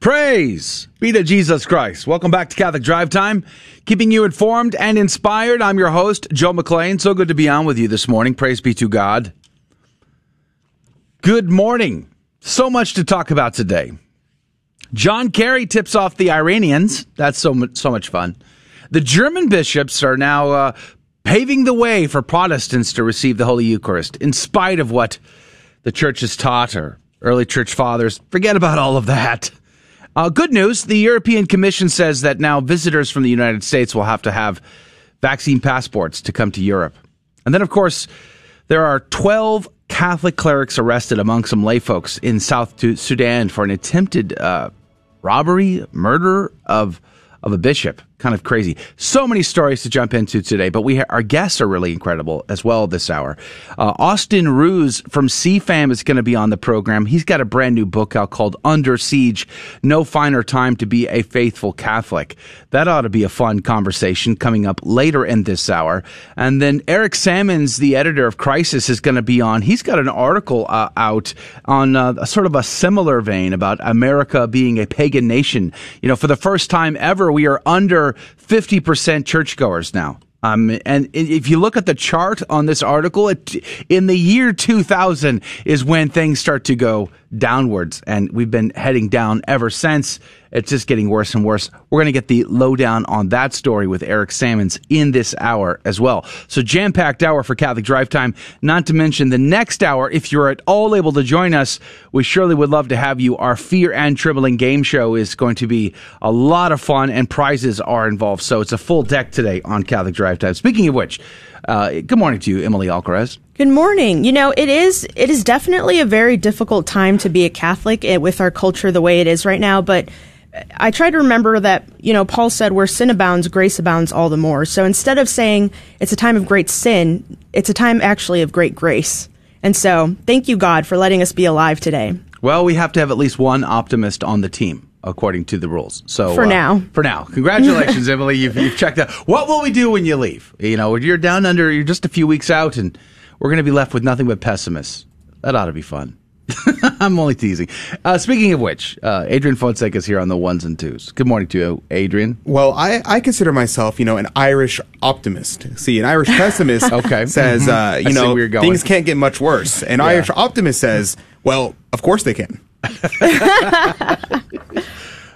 Praise be to Jesus Christ. Welcome back to Catholic Drive Time, keeping you informed and inspired. I'm your host, Joe McLean. So good to be on with you this morning. Praise be to God. Good morning. So much to talk about today. John Kerry tips off the Iranians. That's so much, so much fun. The German bishops are now uh, paving the way for Protestants to receive the Holy Eucharist, in spite of what the church has taught or early church fathers. Forget about all of that. Uh, good news the European Commission says that now visitors from the United States will have to have vaccine passports to come to Europe. And then, of course, there are 12 Catholic clerics arrested among some lay folks in South Sudan for an attempted uh, robbery, murder of of a bishop. Kind of crazy. So many stories to jump into today, but we ha- our guests are really incredible as well this hour. Uh, Austin Ruse from CFAM is going to be on the program. He's got a brand new book out called Under Siege: No Finer Time to Be a Faithful Catholic. That ought to be a fun conversation coming up later in this hour. And then Eric Sammons, the editor of Crisis, is going to be on. He's got an article uh, out on uh, a sort of a similar vein about America being a pagan nation. You know, for the first time ever we are under 50% churchgoers now. Um, and if you look at the chart on this article, it, in the year 2000 is when things start to go downwards, and we've been heading down ever since. It's just getting worse and worse. We're going to get the lowdown on that story with Eric Sammons in this hour as well. So jam packed hour for Catholic Drive Time. Not to mention the next hour. If you're at all able to join us, we surely would love to have you. Our Fear and Trembling game show is going to be a lot of fun, and prizes are involved. So it's a full deck today on Catholic Drive Time. Speaking of which, uh, good morning to you, Emily Alcaraz. Good morning. You know, it is it is definitely a very difficult time to be a Catholic eh, with our culture the way it is right now, but I try to remember that, you know, Paul said, where sin abounds, grace abounds all the more. So instead of saying it's a time of great sin, it's a time actually of great grace. And so thank you, God, for letting us be alive today. Well, we have to have at least one optimist on the team according to the rules. So for uh, now, for now, congratulations, Emily. You've, you've checked out. What will we do when you leave? You know, you're down under. You're just a few weeks out, and we're going to be left with nothing but pessimists. That ought to be fun. I'm only teasing. Uh, speaking of which, uh, Adrian Fonseca is here on the ones and twos. Good morning to you, Adrian. Well, I, I consider myself, you know, an Irish optimist. See, an Irish pessimist okay. says, uh, you know, things can't get much worse. An yeah. Irish optimist says, well, of course they can.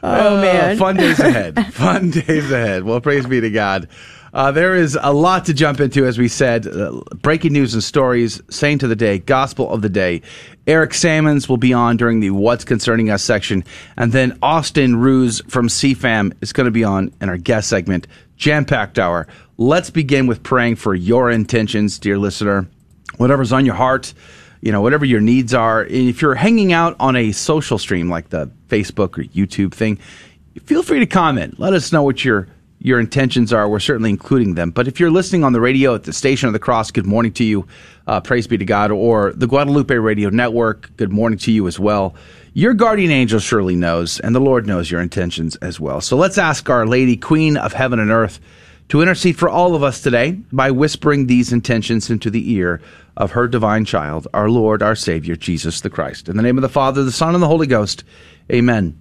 oh man, fun days ahead. Fun days ahead. Well, praise be to God. Uh, there is a lot to jump into, as we said. Uh, breaking news and stories, saint of the day, gospel of the day. Eric Sammons will be on during the What's Concerning Us section. And then Austin Ruse from CFAM is going to be on in our guest segment, Jam Packed Hour. Let's begin with praying for your intentions, dear listener. Whatever's on your heart, you know, whatever your needs are. And if you're hanging out on a social stream like the Facebook or YouTube thing, feel free to comment. Let us know what you're your intentions are, we're certainly including them. But if you're listening on the radio at the Station of the Cross, good morning to you. Uh, praise be to God. Or the Guadalupe Radio Network, good morning to you as well. Your guardian angel surely knows, and the Lord knows your intentions as well. So let's ask Our Lady, Queen of Heaven and Earth, to intercede for all of us today by whispering these intentions into the ear of her divine child, our Lord, our Savior, Jesus the Christ. In the name of the Father, the Son, and the Holy Ghost, amen.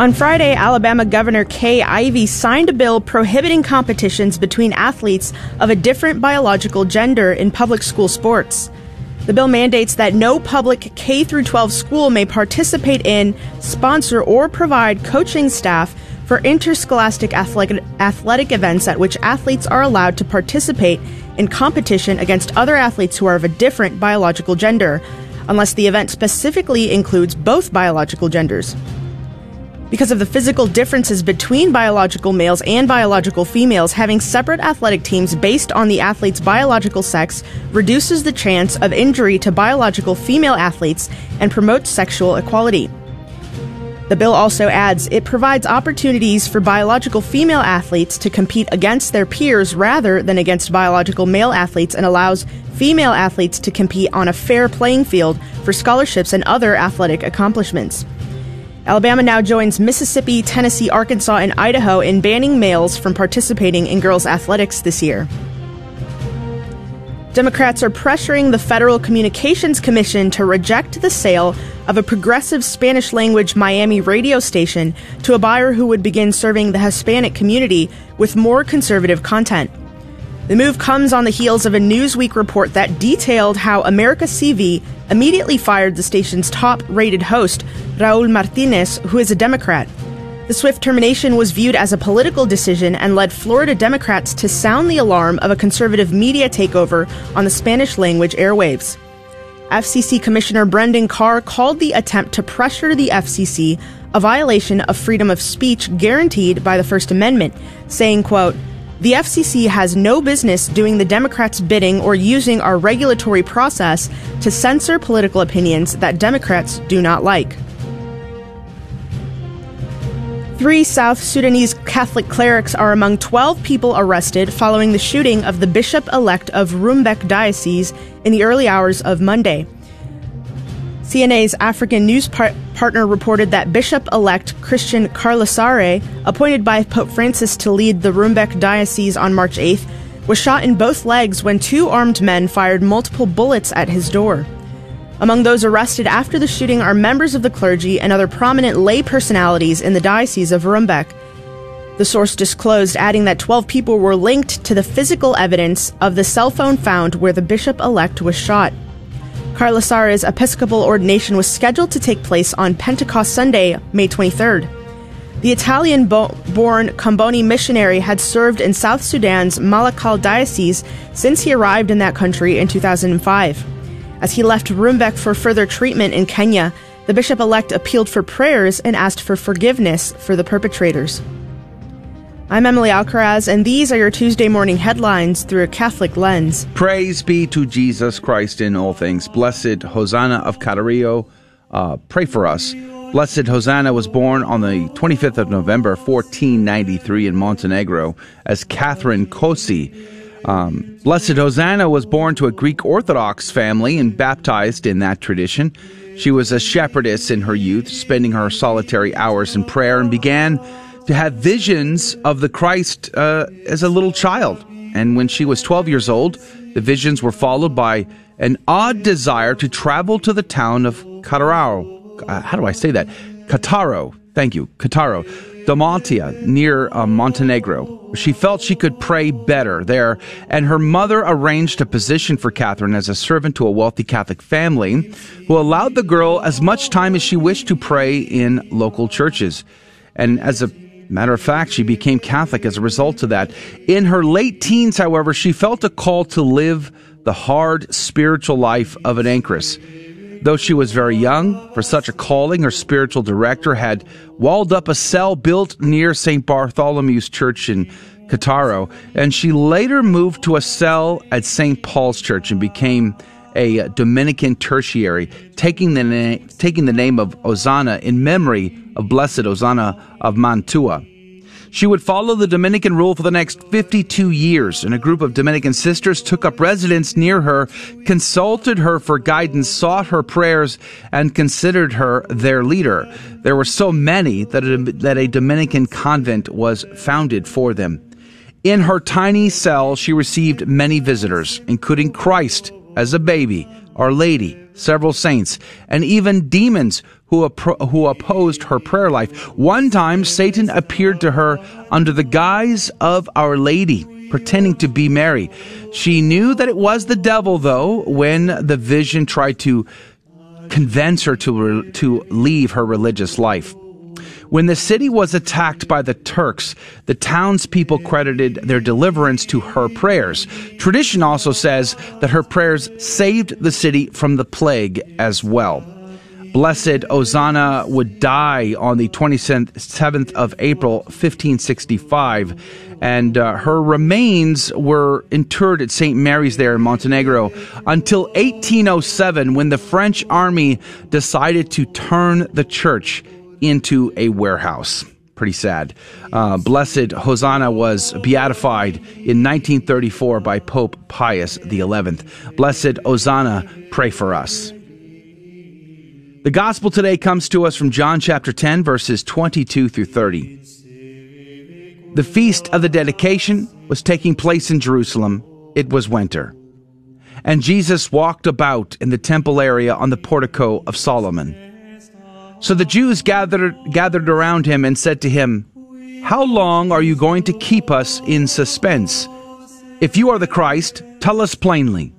On Friday, Alabama Governor Kay Ivey signed a bill prohibiting competitions between athletes of a different biological gender in public school sports. The bill mandates that no public K 12 school may participate in, sponsor, or provide coaching staff for interscholastic athletic, athletic events at which athletes are allowed to participate in competition against other athletes who are of a different biological gender, unless the event specifically includes both biological genders because of the physical differences between biological males and biological females, having separate athletic teams based on the athlete's biological sex reduces the chance of injury to biological female athletes and promotes sexual equality. The bill also adds it provides opportunities for biological female athletes to compete against their peers rather than against biological male athletes and allows female athletes to compete on a fair playing field for scholarships and other athletic accomplishments. Alabama now joins Mississippi, Tennessee, Arkansas, and Idaho in banning males from participating in girls' athletics this year. Democrats are pressuring the Federal Communications Commission to reject the sale of a progressive Spanish language Miami radio station to a buyer who would begin serving the Hispanic community with more conservative content. The move comes on the heels of a Newsweek report that detailed how America CV immediately fired the station's top rated host, Raul Martinez, who is a Democrat. The swift termination was viewed as a political decision and led Florida Democrats to sound the alarm of a conservative media takeover on the Spanish language airwaves. FCC Commissioner Brendan Carr called the attempt to pressure the FCC a violation of freedom of speech guaranteed by the First Amendment, saying, quote, the FCC has no business doing the Democrats' bidding or using our regulatory process to censor political opinions that Democrats do not like. Three South Sudanese Catholic clerics are among 12 people arrested following the shooting of the bishop elect of Rumbek Diocese in the early hours of Monday. CNA's African news par- partner reported that Bishop elect Christian Carlasare, appointed by Pope Francis to lead the Rumbek Diocese on March 8th, was shot in both legs when two armed men fired multiple bullets at his door. Among those arrested after the shooting are members of the clergy and other prominent lay personalities in the Diocese of Rumbek. The source disclosed, adding that 12 people were linked to the physical evidence of the cell phone found where the bishop elect was shot. Carlasare's episcopal ordination was scheduled to take place on Pentecost Sunday, May 23rd. The Italian born Comboni missionary had served in South Sudan's Malakal diocese since he arrived in that country in 2005. As he left Rumbek for further treatment in Kenya, the bishop elect appealed for prayers and asked for forgiveness for the perpetrators. I'm Emily Alcaraz, and these are your Tuesday morning headlines through a Catholic lens. Praise be to Jesus Christ in all things. Blessed Hosanna of Cadarillo, uh, pray for us. Blessed Hosanna was born on the 25th of November, 1493, in Montenegro as Catherine Cosi. Um, Blessed Hosanna was born to a Greek Orthodox family and baptized in that tradition. She was a shepherdess in her youth, spending her solitary hours in prayer, and began to have visions of the Christ uh, as a little child. And when she was 12 years old, the visions were followed by an odd desire to travel to the town of Catarao. Uh, how do I say that? Cataro. Thank you. Cataro Dalmatia near uh, Montenegro. She felt she could pray better there, and her mother arranged a position for Catherine as a servant to a wealthy Catholic family who allowed the girl as much time as she wished to pray in local churches. And as a matter of fact, she became Catholic as a result of that. In her late teens, however, she felt a call to live the hard spiritual life of an anchoress. Though she was very young for such a calling, her spiritual director had walled up a cell built near St. Bartholomew's Church in Cataro, and she later moved to a cell at St. Paul's Church and became a uh, Dominican tertiary, taking the, na- taking the name of Osana in memory of Blessed Osana of Mantua. She would follow the Dominican rule for the next 52 years, and a group of Dominican sisters took up residence near her, consulted her for guidance, sought her prayers, and considered her their leader. There were so many that a, that a Dominican convent was founded for them. In her tiny cell, she received many visitors, including Christ as a baby, Our Lady, several saints, and even demons who, appro- who opposed her prayer life. One time, Satan appeared to her under the guise of Our Lady, pretending to be Mary. She knew that it was the devil, though, when the vision tried to convince her to, re- to leave her religious life. When the city was attacked by the Turks, the townspeople credited their deliverance to her prayers. Tradition also says that her prayers saved the city from the plague as well. Blessed Ozana would die on the 27th of April, 1565, and uh, her remains were interred at St. Mary's there in Montenegro until 1807 when the French army decided to turn the church into a warehouse. Pretty sad. Uh, blessed Hosanna was beatified in 1934 by Pope Pius XI. Blessed Hosanna, pray for us. The gospel today comes to us from John chapter 10, verses 22 through 30. The feast of the dedication was taking place in Jerusalem. It was winter. And Jesus walked about in the temple area on the portico of Solomon. So the Jews gathered, gathered around him and said to him, How long are you going to keep us in suspense? If you are the Christ, tell us plainly.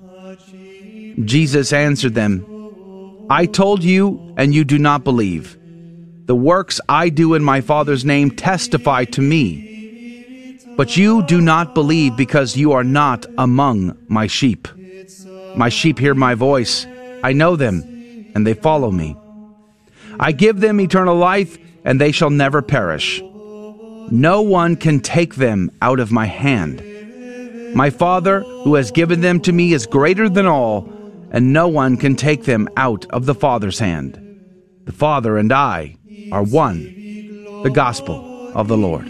Jesus answered them, I told you, and you do not believe. The works I do in my Father's name testify to me. But you do not believe because you are not among my sheep. My sheep hear my voice. I know them, and they follow me. I give them eternal life, and they shall never perish. No one can take them out of my hand. My Father, who has given them to me, is greater than all, and no one can take them out of the Father's hand. The Father and I are one. The Gospel of the Lord.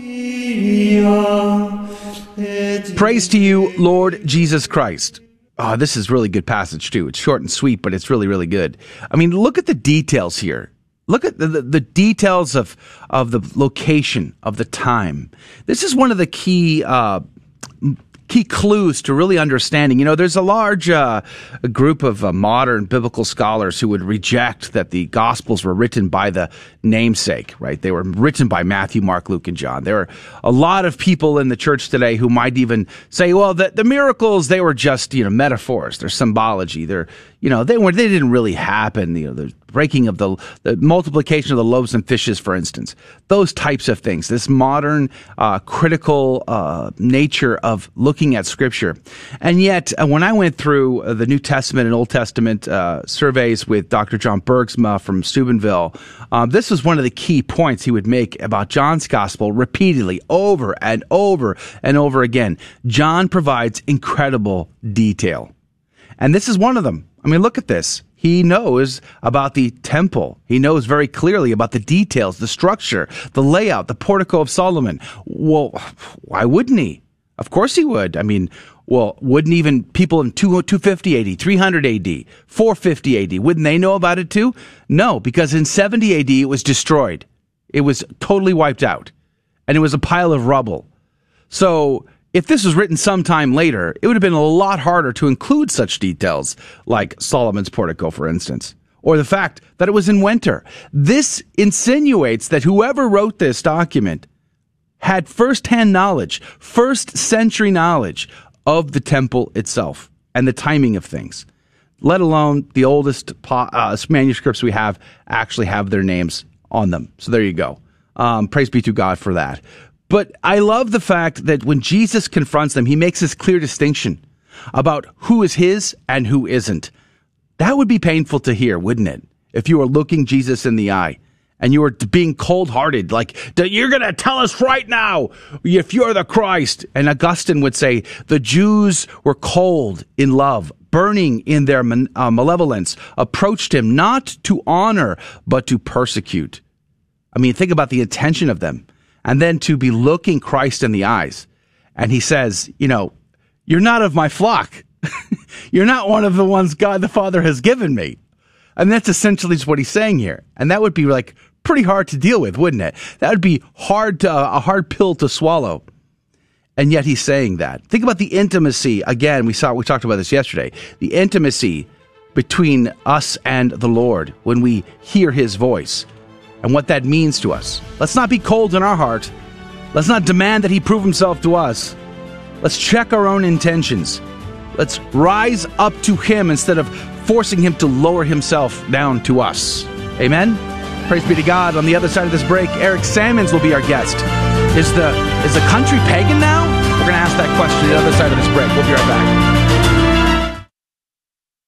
Praise to you, Lord Jesus Christ. Oh, this is really good passage too. It's short and sweet, but it's really, really good. I mean, look at the details here. Look at the, the, the, details of of the location of the time. This is one of the key uh, key clues to really understanding. You know, there's a large uh, group of uh, modern biblical scholars who would reject that the Gospels were written by the namesake, right? They were written by Matthew, Mark, Luke, and John. There are a lot of people in the church today who might even say, well, the, the miracles, they were just, you know, metaphors. They're symbology. They're, you know, they were, they didn't really happen. You know, the breaking of the, the multiplication of the loaves and fishes, for instance, those types of things. This modern, uh, critical, uh, nature of looking at scripture. And yet, uh, when I went through uh, the New Testament and Old Testament, uh, surveys with Dr. John Bergsma from Steubenville, um, this was one of the key points he would make about John's gospel repeatedly over and over and over again. John provides incredible detail. And this is one of them. I mean, look at this. He knows about the temple. He knows very clearly about the details, the structure, the layout, the portico of Solomon. Well, why wouldn't he? Of course he would. I mean, well, wouldn't even people in 250 AD, 300 AD, 450 AD, wouldn't they know about it too? No, because in 70 AD it was destroyed. It was totally wiped out. And it was a pile of rubble. So if this was written sometime later, it would have been a lot harder to include such details, like Solomon's portico, for instance, or the fact that it was in winter. This insinuates that whoever wrote this document had firsthand knowledge, first century knowledge of the temple itself and the timing of things, let alone the oldest uh, manuscripts we have actually have their names on them. So there you go. Um, praise be to God for that. But I love the fact that when Jesus confronts them, he makes this clear distinction about who is his and who isn't. That would be painful to hear, wouldn't it? If you were looking Jesus in the eye and you were being cold hearted, like, you're going to tell us right now if you're the Christ. And Augustine would say the Jews were cold in love, burning in their uh, malevolence, approached him not to honor, but to persecute. I mean, think about the intention of them. And then to be looking Christ in the eyes. And he says, you know, you're not of my flock. you're not one of the ones God the Father has given me. And that's essentially what he's saying here. And that would be like pretty hard to deal with, wouldn't it? That would be hard to, a hard pill to swallow. And yet he's saying that. Think about the intimacy. Again, we saw we talked about this yesterday. The intimacy between us and the Lord when we hear his voice and what that means to us. Let's not be cold in our heart. Let's not demand that he prove himself to us. Let's check our own intentions. Let's rise up to him instead of forcing him to lower himself down to us. Amen. Praise be to God. On the other side of this break, Eric Sammons will be our guest. Is the is the country pagan now? We're going to ask that question on the other side of this break. We'll be right back.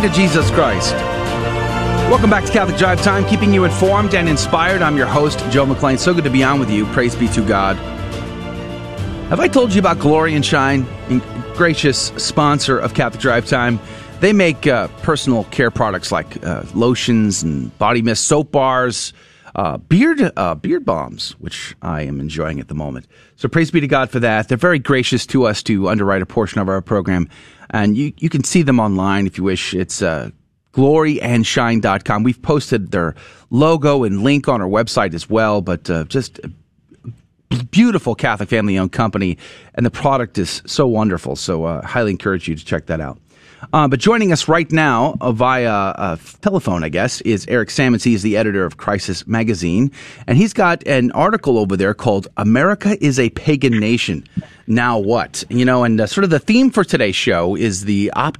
To Jesus Christ. Welcome back to Catholic Drive Time, keeping you informed and inspired. I'm your host, Joe McLean. So good to be on with you. Praise be to God. Have I told you about Glory and Shine, gracious sponsor of Catholic Drive Time? They make uh, personal care products like uh, lotions and body mist, soap bars, uh, beard uh, beard bombs, which I am enjoying at the moment. So praise be to God for that. They're very gracious to us to underwrite a portion of our program and you, you can see them online if you wish. It's uh, gloryandshine.com. We've posted their logo and link on our website as well, but uh, just beautiful Catholic family owned company, and the product is so wonderful. So, uh, highly encourage you to check that out. Uh, but joining us right now uh, via uh, telephone, I guess, is Eric Sammons. He's the editor of Crisis Magazine, and he's got an article over there called "America is a Pagan Nation." Now what? You know, and uh, sort of the theme for today's show is the uh,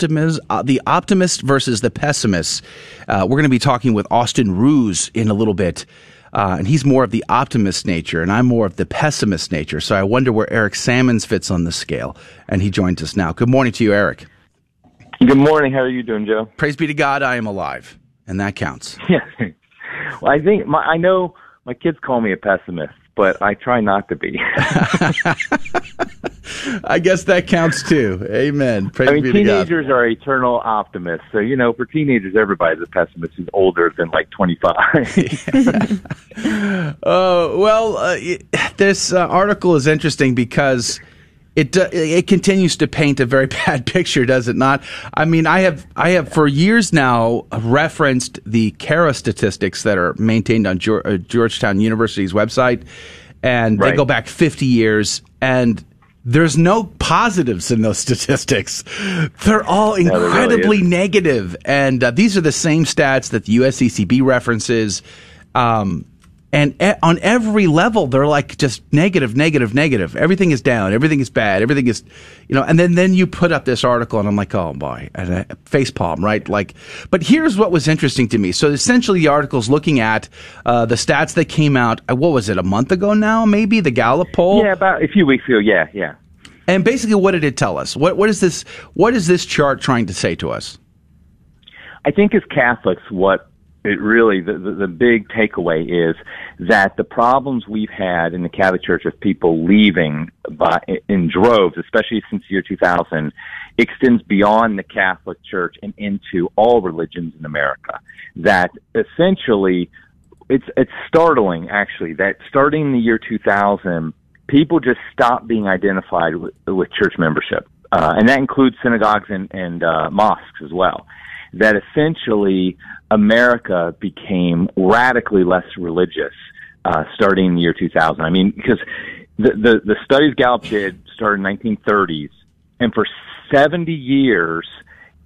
the optimist versus the pessimist. Uh, we're going to be talking with Austin Ruse in a little bit. Uh, and he's more of the optimist nature, and I'm more of the pessimist nature. So I wonder where Eric Sammons fits on the scale. And he joins us now. Good morning to you, Eric. Good morning. How are you doing, Joe? Praise be to God, I am alive, and that counts. Yeah. well, I think my, I know my kids call me a pessimist, but I try not to be. I guess that counts too. Amen. Praise I mean, teenagers are eternal optimists. So, you know, for teenagers, everybody's a pessimist who's older than like 25. Oh, uh, well, uh, this uh, article is interesting because it uh, it continues to paint a very bad picture, does it not? I mean, I have I have for years now referenced the CARA statistics that are maintained on uh, Georgetown University's website, and right. they go back 50 years, and there's no positives in those statistics. They're all incredibly really negative, and uh, these are the same stats that the USCCB references. Um, and on every level they're like just negative negative negative. Everything is down. Everything is bad. Everything is you know and then then you put up this article and i'm like oh boy. And face palm right? Like but here's what was interesting to me. So essentially the article's looking at uh, the stats that came out uh, what was it a month ago now maybe the gallup poll? Yeah about a few weeks ago. Yeah yeah. And basically what did it tell us? What what is this what is this chart trying to say to us? I think as catholics what it really the, the, the big takeaway is that the problems we've had in the Catholic Church of people leaving by, in droves, especially since the year 2000, extends beyond the Catholic Church and into all religions in America. That essentially, it's it's startling actually that starting in the year 2000, people just stopped being identified with, with church membership, uh, and that includes synagogues and, and uh, mosques as well that essentially America became radically less religious uh, starting in the year 2000. I mean, because the, the, the studies Gallup did started in 1930s, and for 70 years,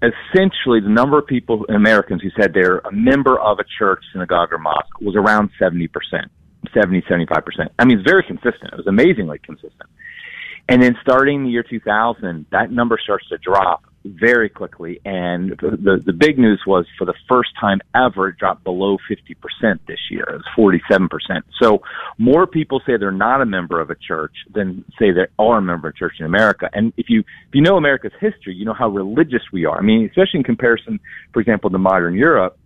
essentially the number of people, Americans who said they're a member of a church, synagogue, or mosque was around 70%. 70, 75%. I mean, it's very consistent. It was amazingly consistent. And then starting the year 2000, that number starts to drop very quickly. And the, the big news was for the first time ever, it dropped below 50% this year. It was 47%. So more people say they're not a member of a church than say they are a member of a church in America. And if you, if you know America's history, you know how religious we are. I mean, especially in comparison, for example, to modern Europe,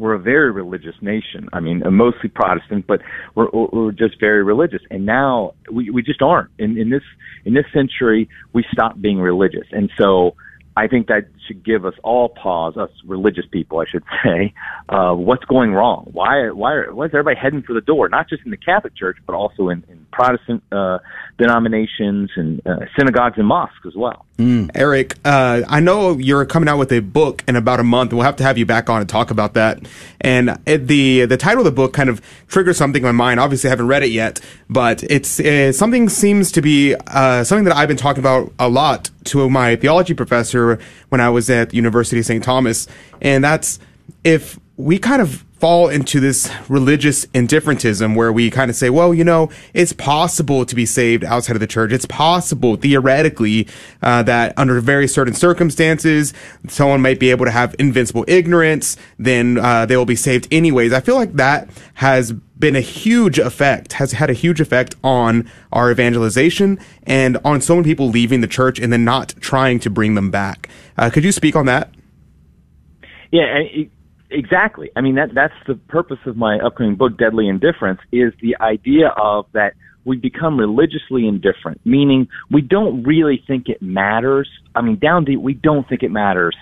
we're a very religious nation. I mean, uh, mostly Protestant, but we're, we're just very religious. And now we, we just aren't. In, in this in this century, we stopped being religious, and so I think that should give us all pause, us religious people, I should say, uh, what's going wrong? Why, why, why is everybody heading for the door? Not just in the Catholic Church, but also in, in Protestant uh, denominations and uh, synagogues and mosques as well. Mm. Eric, uh, I know you're coming out with a book in about a month. We'll have to have you back on and talk about that. And the the title of the book kind of triggers something in my mind. Obviously, I haven't read it yet, but it's uh, something seems to be uh, something that I've been talking about a lot to my theology professor when I was at the University of St. Thomas, and that's if we kind of fall into this religious indifferentism where we kind of say, well, you know, it's possible to be saved outside of the church. It's possible, theoretically, uh, that under very certain circumstances, someone might be able to have invincible ignorance, then uh, they will be saved anyways. I feel like that has been a huge effect, has had a huge effect on our evangelization and on so many people leaving the church and then not trying to bring them back. Uh, could you speak on that? Yeah, exactly. I mean, that that's the purpose of my upcoming book, Deadly Indifference, is the idea of that we become religiously indifferent, meaning we don't really think it matters. I mean, down deep, we don't think it matters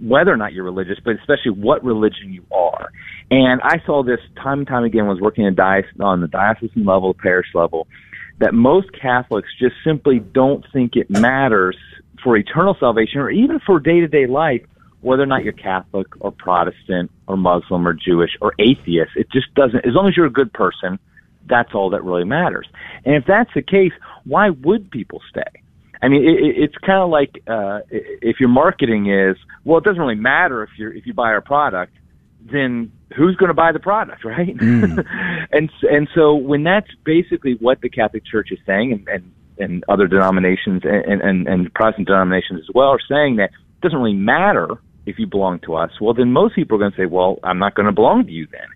whether or not you're religious, but especially what religion you are. And I saw this time and time again when I was working in diocese, on the diocesan level, parish level, that most Catholics just simply don't think it matters for eternal salvation or even for day to day life whether or not you're Catholic or Protestant or Muslim or Jewish or atheist. It just doesn't, as long as you're a good person, that's all that really matters. And if that's the case, why would people stay? I mean, it, it's kind of like uh, if your marketing is, well, it doesn't really matter if you if you buy our product, then who's going to buy the product, right? Mm. and and so when that's basically what the Catholic Church is saying, and and, and other denominations and, and and Protestant denominations as well are saying that it doesn't really matter if you belong to us, well, then most people are going to say, well, I'm not going to belong to you then.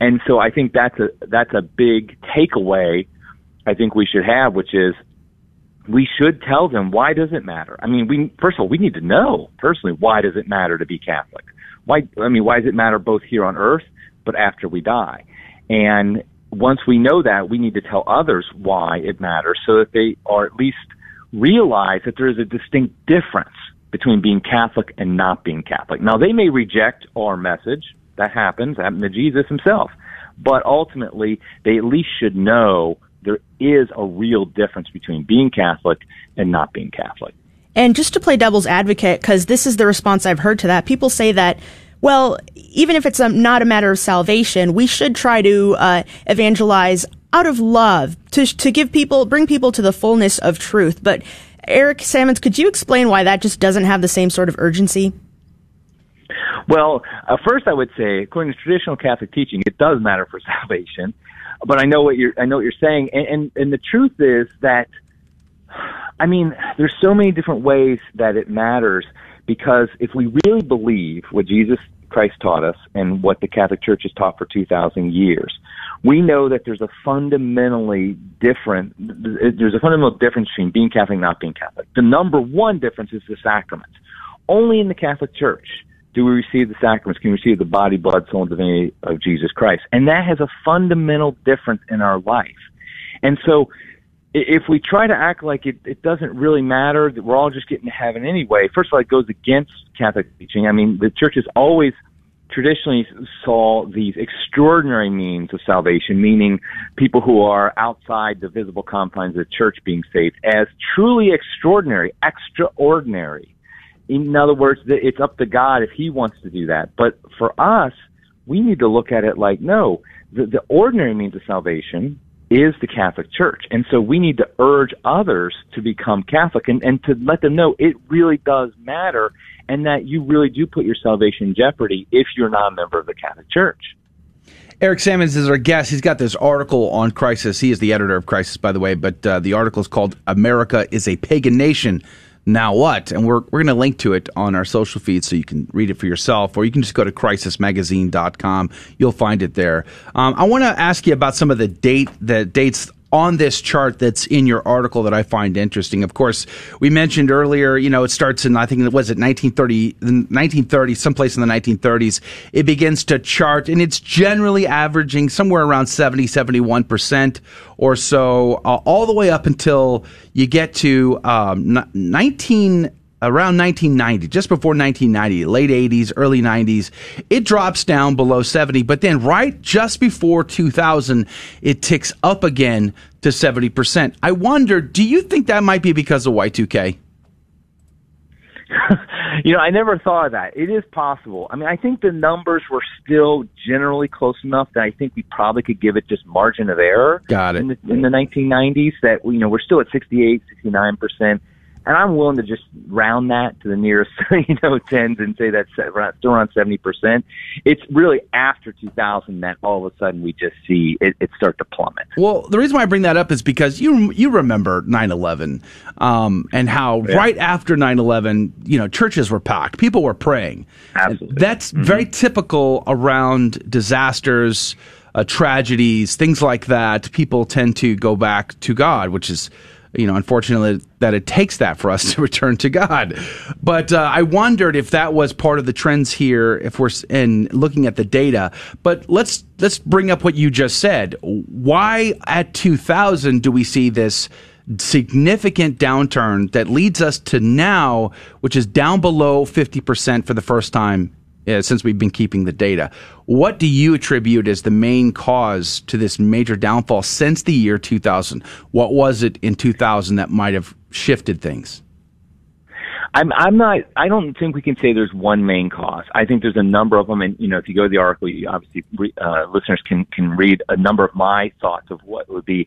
And so I think that's a, that's a big takeaway I think we should have, which is we should tell them why does it matter? I mean, we, first of all, we need to know personally, why does it matter to be Catholic? Why, I mean, why does it matter both here on earth, but after we die? And once we know that, we need to tell others why it matters so that they are at least realize that there is a distinct difference between being Catholic and not being Catholic. Now, they may reject our message. That happens. That happened to Jesus himself. But ultimately, they at least should know there is a real difference between being Catholic and not being Catholic. And just to play devil's advocate, because this is the response I've heard to that, people say that well, even if it's a, not a matter of salvation, we should try to uh, evangelize out of love to to give people, bring people to the fullness of truth. But Eric Sammons, could you explain why that just doesn't have the same sort of urgency? Well, uh, first I would say, according to traditional Catholic teaching, it does matter for salvation. But I know what you're I know what you're saying, and, and and the truth is that, I mean, there's so many different ways that it matters because if we really believe what Jesus Christ taught us and what the Catholic Church has taught for 2,000 years, we know that there's a fundamentally different, there's a fundamental difference between being Catholic and not being Catholic. The number one difference is the sacraments. Only in the Catholic Church do we receive the sacraments, can we receive the body, blood, soul, and divinity of Jesus Christ. And that has a fundamental difference in our life. And so, if we try to act like it, it doesn't really matter, that we're all just getting to heaven anyway, first of all, it goes against Catholic teaching. I mean, the church has always traditionally saw these extraordinary means of salvation, meaning people who are outside the visible confines of the church being saved, as truly extraordinary, extraordinary. In other words, it's up to God if He wants to do that. But for us, we need to look at it like, no, the, the ordinary means of salvation is the Catholic Church. And so we need to urge others to become Catholic and, and to let them know it really does matter and that you really do put your salvation in jeopardy if you're not a member of the Catholic Church. Eric Sammons is our guest. He's got this article on Crisis. He is the editor of Crisis, by the way, but uh, the article is called America is a Pagan Nation. Now what? And we're, we're going to link to it on our social feed so you can read it for yourself, or you can just go to crisismagazine.com. You'll find it there. Um, I want to ask you about some of the date the dates on this chart that's in your article that I find interesting. Of course, we mentioned earlier, you know, it starts in, I think, it was it 1930, 1930, someplace in the 1930s. It begins to chart and it's generally averaging somewhere around 70, 71% or so, uh, all the way up until you get to um, 19, around 1990, just before 1990, late 80s, early 90s, it drops down below 70. But then right just before 2000, it ticks up again to 70%. I wonder, do you think that might be because of Y2K? you know, I never thought of that. It is possible. I mean, I think the numbers were still generally close enough that I think we probably could give it just margin of error. Got it. In the, in the 1990s, that you know we're still at 68, 69 percent and I'm willing to just round that to the nearest, you know, tens and say that's around, still around seventy percent. It's really after 2000 that all of a sudden we just see it, it start to plummet. Well, the reason why I bring that up is because you you remember 9/11 um, and how yeah. right after 9/11, you know, churches were packed, people were praying. Absolutely, that's mm-hmm. very typical around disasters. Uh, tragedies, things like that, people tend to go back to God, which is you know, unfortunately, that it takes that for us to return to God. But uh, I wondered if that was part of the trends here, if we're in looking at the data. But let's let's bring up what you just said. Why at 2000 do we see this? significant downturn that leads us to now, which is down below 50% for the first time uh, since we've been keeping the data. What do you attribute as the main cause to this major downfall since the year 2000? What was it in 2000 that might have shifted things? I'm I'm not. I don't think we can say there's one main cause. I think there's a number of them, and you know, if you go to the article, you obviously uh, listeners can can read a number of my thoughts of what would be.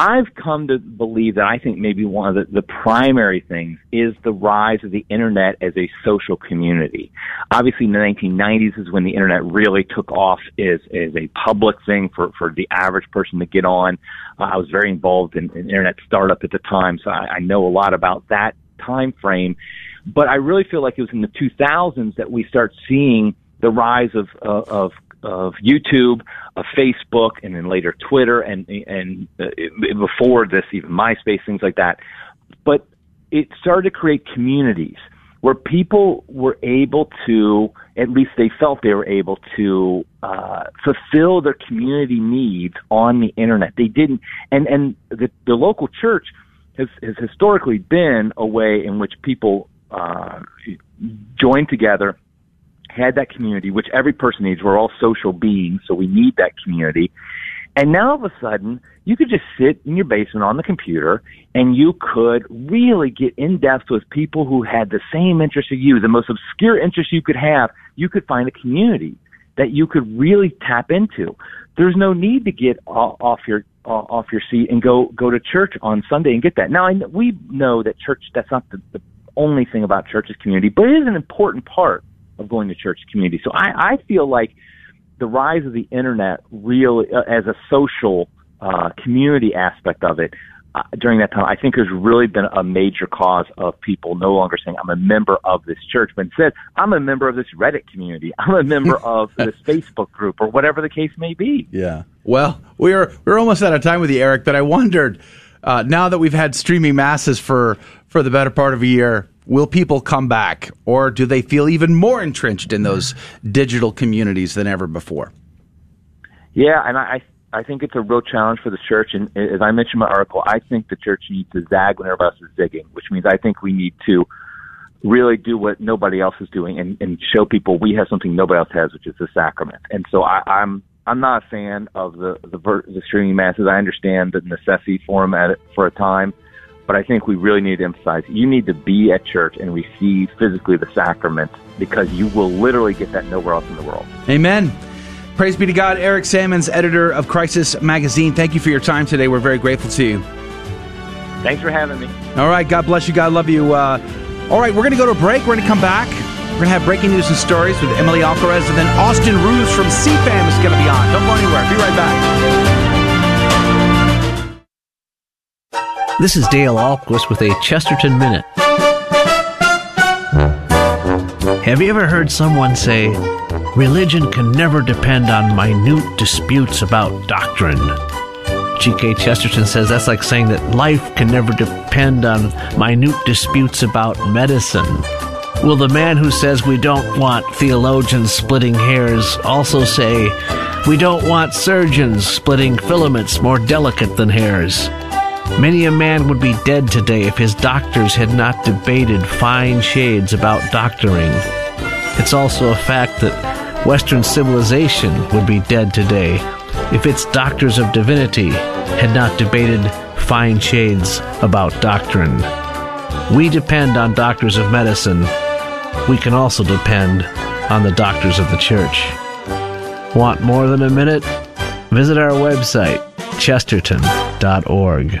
I've come to believe that I think maybe one of the, the primary things is the rise of the internet as a social community. Obviously, in the 1990s is when the internet really took off as, as a public thing for, for the average person to get on. Uh, I was very involved in, in internet startup at the time, so I, I know a lot about that time frame. But I really feel like it was in the 2000s that we start seeing the rise of, of of YouTube, of Facebook, and then later Twitter, and and uh, before this even MySpace, things like that. But it started to create communities where people were able to, at least they felt they were able to uh, fulfill their community needs on the internet. They didn't, and and the, the local church has has historically been a way in which people uh, join together had that community, which every person needs. We're all social beings, so we need that community. And now all of a sudden, you could just sit in your basement on the computer and you could really get in depth with people who had the same interests as you, the most obscure interests you could have. You could find a community that you could really tap into. There's no need to get off your off your seat and go go to church on Sunday and get that. Now I, we know that church that's not the, the only thing about church's community, but it is an important part of going to church community. So I, I feel like the rise of the internet really uh, as a social uh, community aspect of it uh, during that time, I think has really been a major cause of people no longer saying I'm a member of this church, but instead I'm a member of this Reddit community. I'm a member of this Facebook group or whatever the case may be. Yeah. Well, we're we're almost out of time with you, Eric. But I wondered uh, now that we've had streaming masses for for the better part of a year will people come back or do they feel even more entrenched in those digital communities than ever before? Yeah, and I I think it's a real challenge for the church. And as I mentioned in my article, I think the church needs to zag when everybody else is zigging, which means I think we need to really do what nobody else is doing and, and show people we have something nobody else has, which is the sacrament. And so I, I'm I'm not a fan of the the, the streaming masses. I understand the necessity for them at for a time, but I think we really need to emphasize you need to be at church and receive physically the sacrament because you will literally get that nowhere else in the world. Amen. Praise be to God. Eric Sammons, editor of Crisis Magazine. Thank you for your time today. We're very grateful to you. Thanks for having me. All right. God bless you. God love you. Uh, all right. We're going to go to a break. We're going to come back. We're going to have breaking news and stories with Emily Alcaraz, and then Austin Ruse from CFAM is going to be on. Don't go anywhere. Be right back. This is Dale Ahlquist with a Chesterton Minute. Have you ever heard someone say, religion can never depend on minute disputes about doctrine? G.K. Chesterton says that's like saying that life can never depend on minute disputes about medicine. Will the man who says we don't want theologians splitting hairs also say we don't want surgeons splitting filaments more delicate than hairs? Many a man would be dead today if his doctors had not debated fine shades about doctoring. It's also a fact that Western civilization would be dead today if its doctors of divinity had not debated fine shades about doctrine. We depend on doctors of medicine we can also depend on the doctors of the church. Want more than a minute? Visit our website, chesterton.org.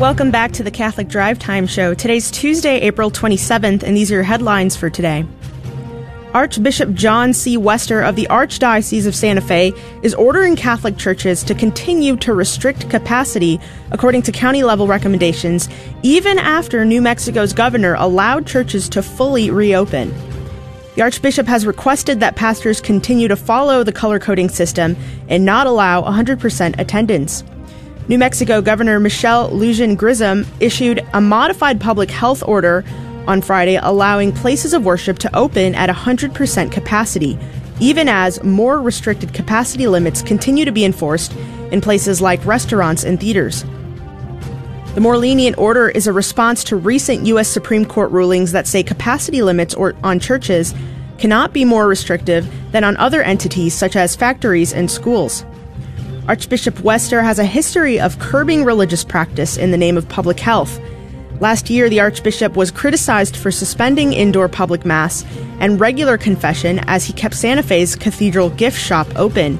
Welcome back to the Catholic Drive Time Show. Today's Tuesday, April 27th, and these are your headlines for today. Archbishop John C. Wester of the Archdiocese of Santa Fe is ordering Catholic churches to continue to restrict capacity according to county level recommendations, even after New Mexico's governor allowed churches to fully reopen. The Archbishop has requested that pastors continue to follow the color coding system and not allow 100% attendance. New Mexico Governor Michelle Lujan Grisham issued a modified public health order on Friday, allowing places of worship to open at 100% capacity, even as more restricted capacity limits continue to be enforced in places like restaurants and theaters. The more lenient order is a response to recent U.S. Supreme Court rulings that say capacity limits or, on churches cannot be more restrictive than on other entities such as factories and schools. Archbishop Wester has a history of curbing religious practice in the name of public health Last year, the Archbishop was criticized for suspending indoor public Mass and regular confession as he kept Santa Fe's cathedral gift shop open,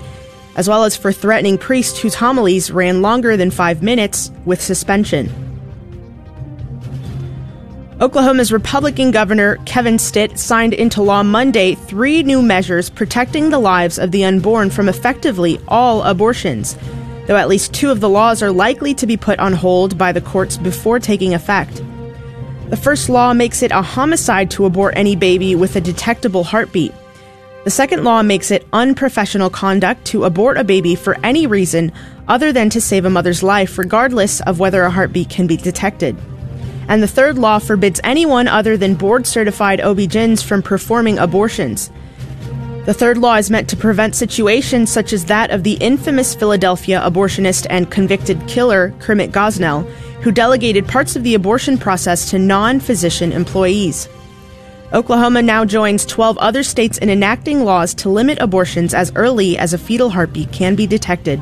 as well as for threatening priests whose homilies ran longer than five minutes with suspension. Oklahoma's Republican Governor Kevin Stitt signed into law Monday three new measures protecting the lives of the unborn from effectively all abortions though at least two of the laws are likely to be put on hold by the courts before taking effect. The first law makes it a homicide to abort any baby with a detectable heartbeat. The second law makes it unprofessional conduct to abort a baby for any reason other than to save a mother's life, regardless of whether a heartbeat can be detected. And the third law forbids anyone other than board certified OB-GYNs from performing abortions. The third law is meant to prevent situations such as that of the infamous Philadelphia abortionist and convicted killer Kermit Gosnell, who delegated parts of the abortion process to non physician employees. Oklahoma now joins 12 other states in enacting laws to limit abortions as early as a fetal heartbeat can be detected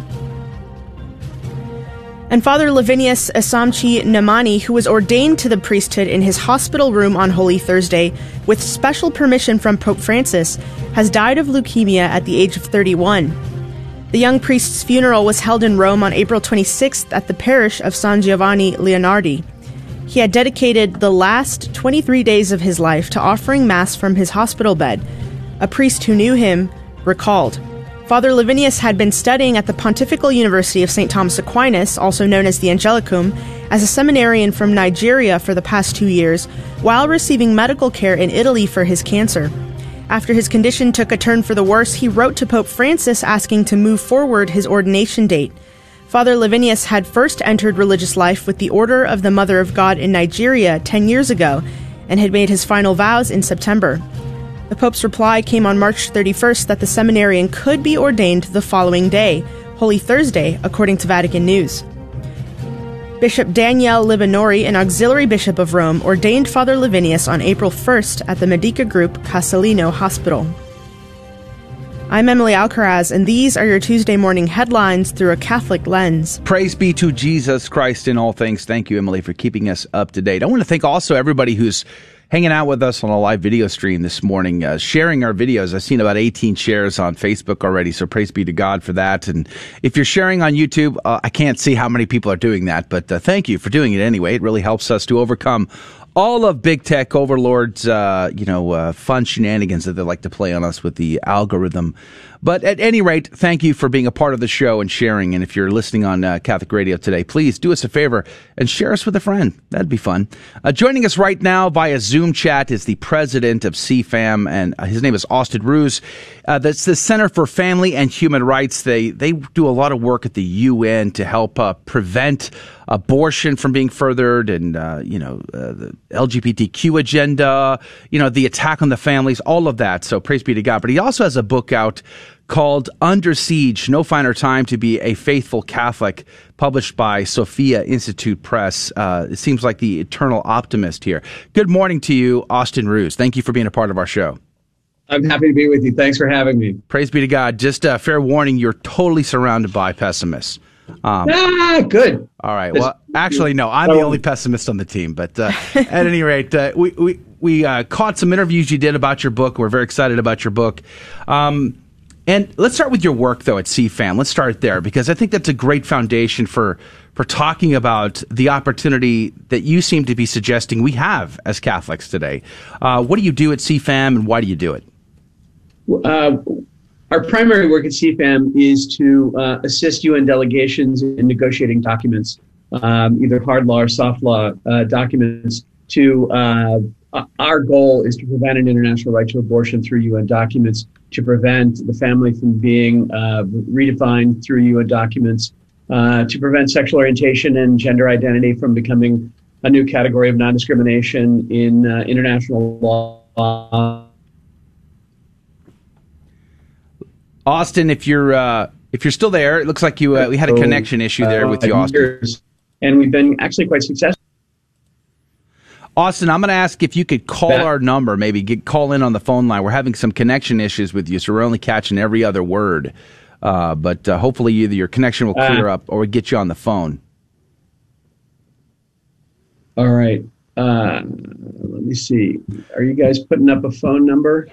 and Father Lavinius Asamchi Namani, who was ordained to the priesthood in his hospital room on Holy Thursday with special permission from Pope Francis, has died of leukemia at the age of 31. The young priest's funeral was held in Rome on April 26th at the parish of San Giovanni Leonardi. He had dedicated the last 23 days of his life to offering Mass from his hospital bed. A priest who knew him recalled. Father Lavinius had been studying at the Pontifical University of St. Thomas Aquinas, also known as the Angelicum, as a seminarian from Nigeria for the past two years, while receiving medical care in Italy for his cancer. After his condition took a turn for the worse, he wrote to Pope Francis asking to move forward his ordination date. Father Lavinius had first entered religious life with the Order of the Mother of God in Nigeria 10 years ago and had made his final vows in September. The Pope's reply came on March 31st that the seminarian could be ordained the following day, Holy Thursday, according to Vatican News. Bishop Daniele Libanori, an auxiliary bishop of Rome, ordained Father Lavinius on April 1st at the Medica Group Casalino Hospital. I'm Emily Alcaraz, and these are your Tuesday morning headlines through a Catholic lens. Praise be to Jesus Christ in all things. Thank you, Emily, for keeping us up to date. I want to thank also everybody who's hanging out with us on a live video stream this morning, uh, sharing our videos. I've seen about 18 shares on Facebook already, so praise be to God for that. And if you're sharing on YouTube, uh, I can't see how many people are doing that, but uh, thank you for doing it anyway. It really helps us to overcome all of big tech overlords, uh, you know, uh, fun shenanigans that they like to play on us with the algorithm. But at any rate, thank you for being a part of the show and sharing. And if you're listening on uh, Catholic Radio today, please do us a favor and share us with a friend. That'd be fun. Uh, joining us right now via Zoom chat is the president of CFAM, and uh, his name is Austin Ruse. Uh, that's the Center for Family and Human Rights. They they do a lot of work at the UN to help uh, prevent abortion from being furthered, and uh, you know the LGBTQ agenda, you know the attack on the families, all of that. So praise be to God. But he also has a book out called Under Siege No Finer Time to Be a Faithful Catholic, published by Sophia Institute Press. Uh, it seems like the eternal optimist here. Good morning to you, Austin Ruse. Thank you for being a part of our show. I'm happy to be with you. Thanks for having me. Praise be to God. Just a fair warning, you're totally surrounded by pessimists. Um, ah, good. All right. Well, actually, no, I'm the only pessimist on the team. But uh, at any rate, uh, we we we uh, caught some interviews you did about your book. We're very excited about your book. Um, and let's start with your work, though, at CFAM. Let's start there because I think that's a great foundation for for talking about the opportunity that you seem to be suggesting we have as Catholics today. Uh, what do you do at CFAM, and why do you do it? Uh, our primary work at CFAM is to uh, assist UN delegations in negotiating documents, um, either hard law or soft law uh, documents. To uh, our goal is to prevent an international right to abortion through UN documents to prevent the family from being uh, redefined through UN documents, uh, to prevent sexual orientation and gender identity from becoming a new category of non discrimination in uh, international law. Austin, if you're uh, if you're still there, it looks like you uh, we had a connection issue there with you, Austin. And we've been actually quite successful. Austin, I'm going to ask if you could call that, our number, maybe get call in on the phone line. We're having some connection issues with you, so we're only catching every other word. Uh, but uh, hopefully, either your connection will clear uh, up or we get you on the phone. All right. Uh, let me see. Are you guys putting up a phone number?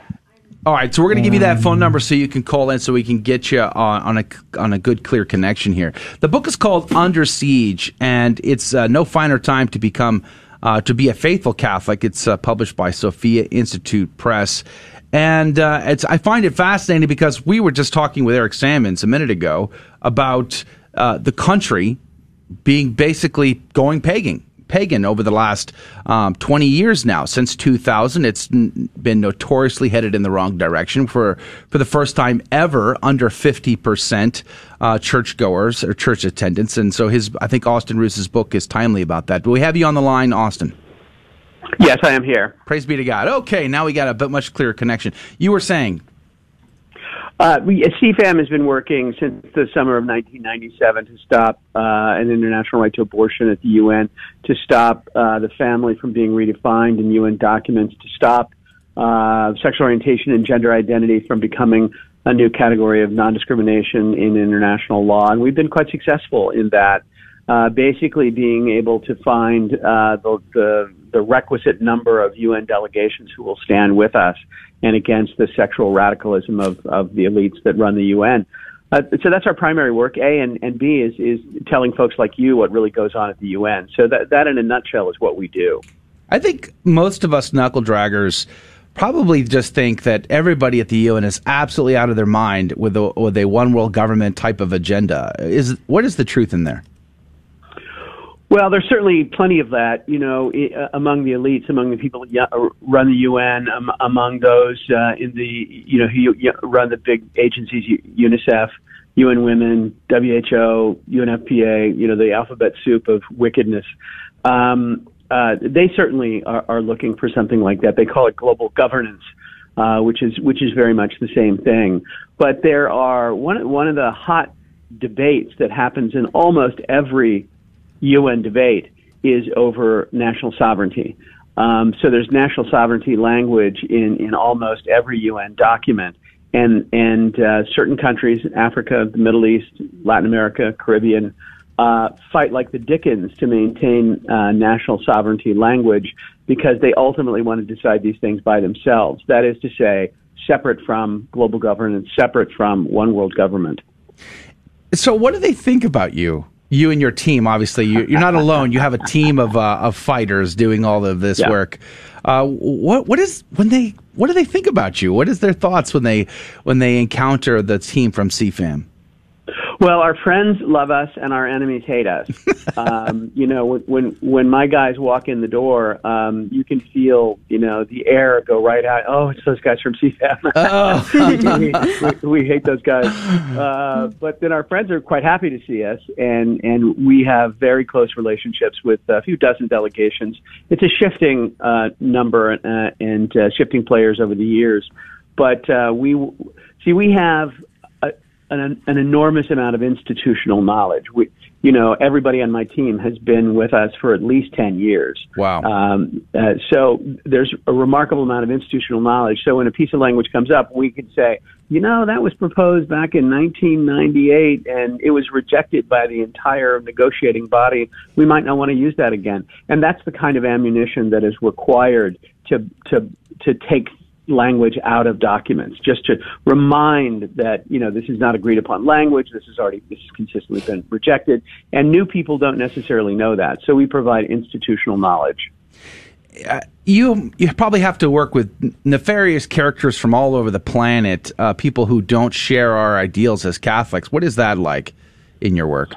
All right, so we're going to give you that phone number so you can call in, so we can get you on, on a on a good, clear connection here. The book is called Under Siege, and it's uh, no finer time to become uh, to be a faithful Catholic. It's uh, published by Sophia Institute Press. And uh, I find it fascinating because we were just talking with Eric Sammons a minute ago about uh, the country being basically going pagan pagan over the last um, 20 years now. Since 2000, it's n- been notoriously headed in the wrong direction. For for the first time ever, under 50 percent uh, churchgoers or church attendance, and so his I think Austin Ruse's book is timely about that. But we have you on the line, Austin. Yes, I am here. Praise be to God. Okay, now we got a bit much clearer connection. You were saying uh, CFAM has been working since the summer of 1997 to stop uh, an international right to abortion at the UN, to stop uh, the family from being redefined in UN documents, to stop uh, sexual orientation and gender identity from becoming a new category of non-discrimination in international law. And we've been quite successful in that. Uh, basically, being able to find uh, the, the the requisite number of UN delegations who will stand with us and against the sexual radicalism of, of the elites that run the UN. Uh, so that's our primary work. A and, and B is is telling folks like you what really goes on at the UN. So that that in a nutshell is what we do. I think most of us knuckle draggers probably just think that everybody at the UN is absolutely out of their mind with a, with a one world government type of agenda. Is what is the truth in there? Well, there's certainly plenty of that, you know, uh, among the elites, among the people who uh, run the UN, um, among those uh, in the, you know, who run the big agencies, UNICEF, UN Women, WHO, UNFPA, you know, the alphabet soup of wickedness. Um, uh, they certainly are, are looking for something like that. They call it global governance, uh, which is which is very much the same thing. But there are one one of the hot debates that happens in almost every UN debate is over national sovereignty. Um, so there's national sovereignty language in, in almost every UN document. And, and uh, certain countries, Africa, the Middle East, Latin America, Caribbean, uh, fight like the Dickens to maintain uh, national sovereignty language because they ultimately want to decide these things by themselves. That is to say, separate from global governance, separate from one world government. So, what do they think about you? You and your team, obviously, you, are not alone. You have a team of uh, of fighters doing all of this yeah. work. Uh, what what is when they what do they think about you? What is their thoughts when they when they encounter the team from CFAM? Well, our friends love us and our enemies hate us. um, you know, when when my guys walk in the door, um, you can feel you know the air go right out. Oh, it's those guys from CFAM. Oh. we, we, hate those guys. Uh, but then our friends are quite happy to see us, and and we have very close relationships with a few dozen delegations. It's a shifting uh, number uh, and uh, shifting players over the years, but uh, we see we have an, an enormous amount of institutional knowledge. We, you know, everybody on my team has been with us for at least 10 years. Wow. Um, uh, so there's a remarkable amount of institutional knowledge. So when a piece of language comes up, we can say, you know, that was proposed back in 1998 and it was rejected by the entire negotiating body. We might not want to use that again. And that's the kind of ammunition that is required to, to, to take language out of documents, just to remind that you know this is not agreed upon language. This has already this has consistently been rejected, and new people don't necessarily know that. So we provide institutional knowledge. Uh, you you probably have to work with nefarious characters from all over the planet, uh, people who don't share our ideals as Catholics. What is that like in your work?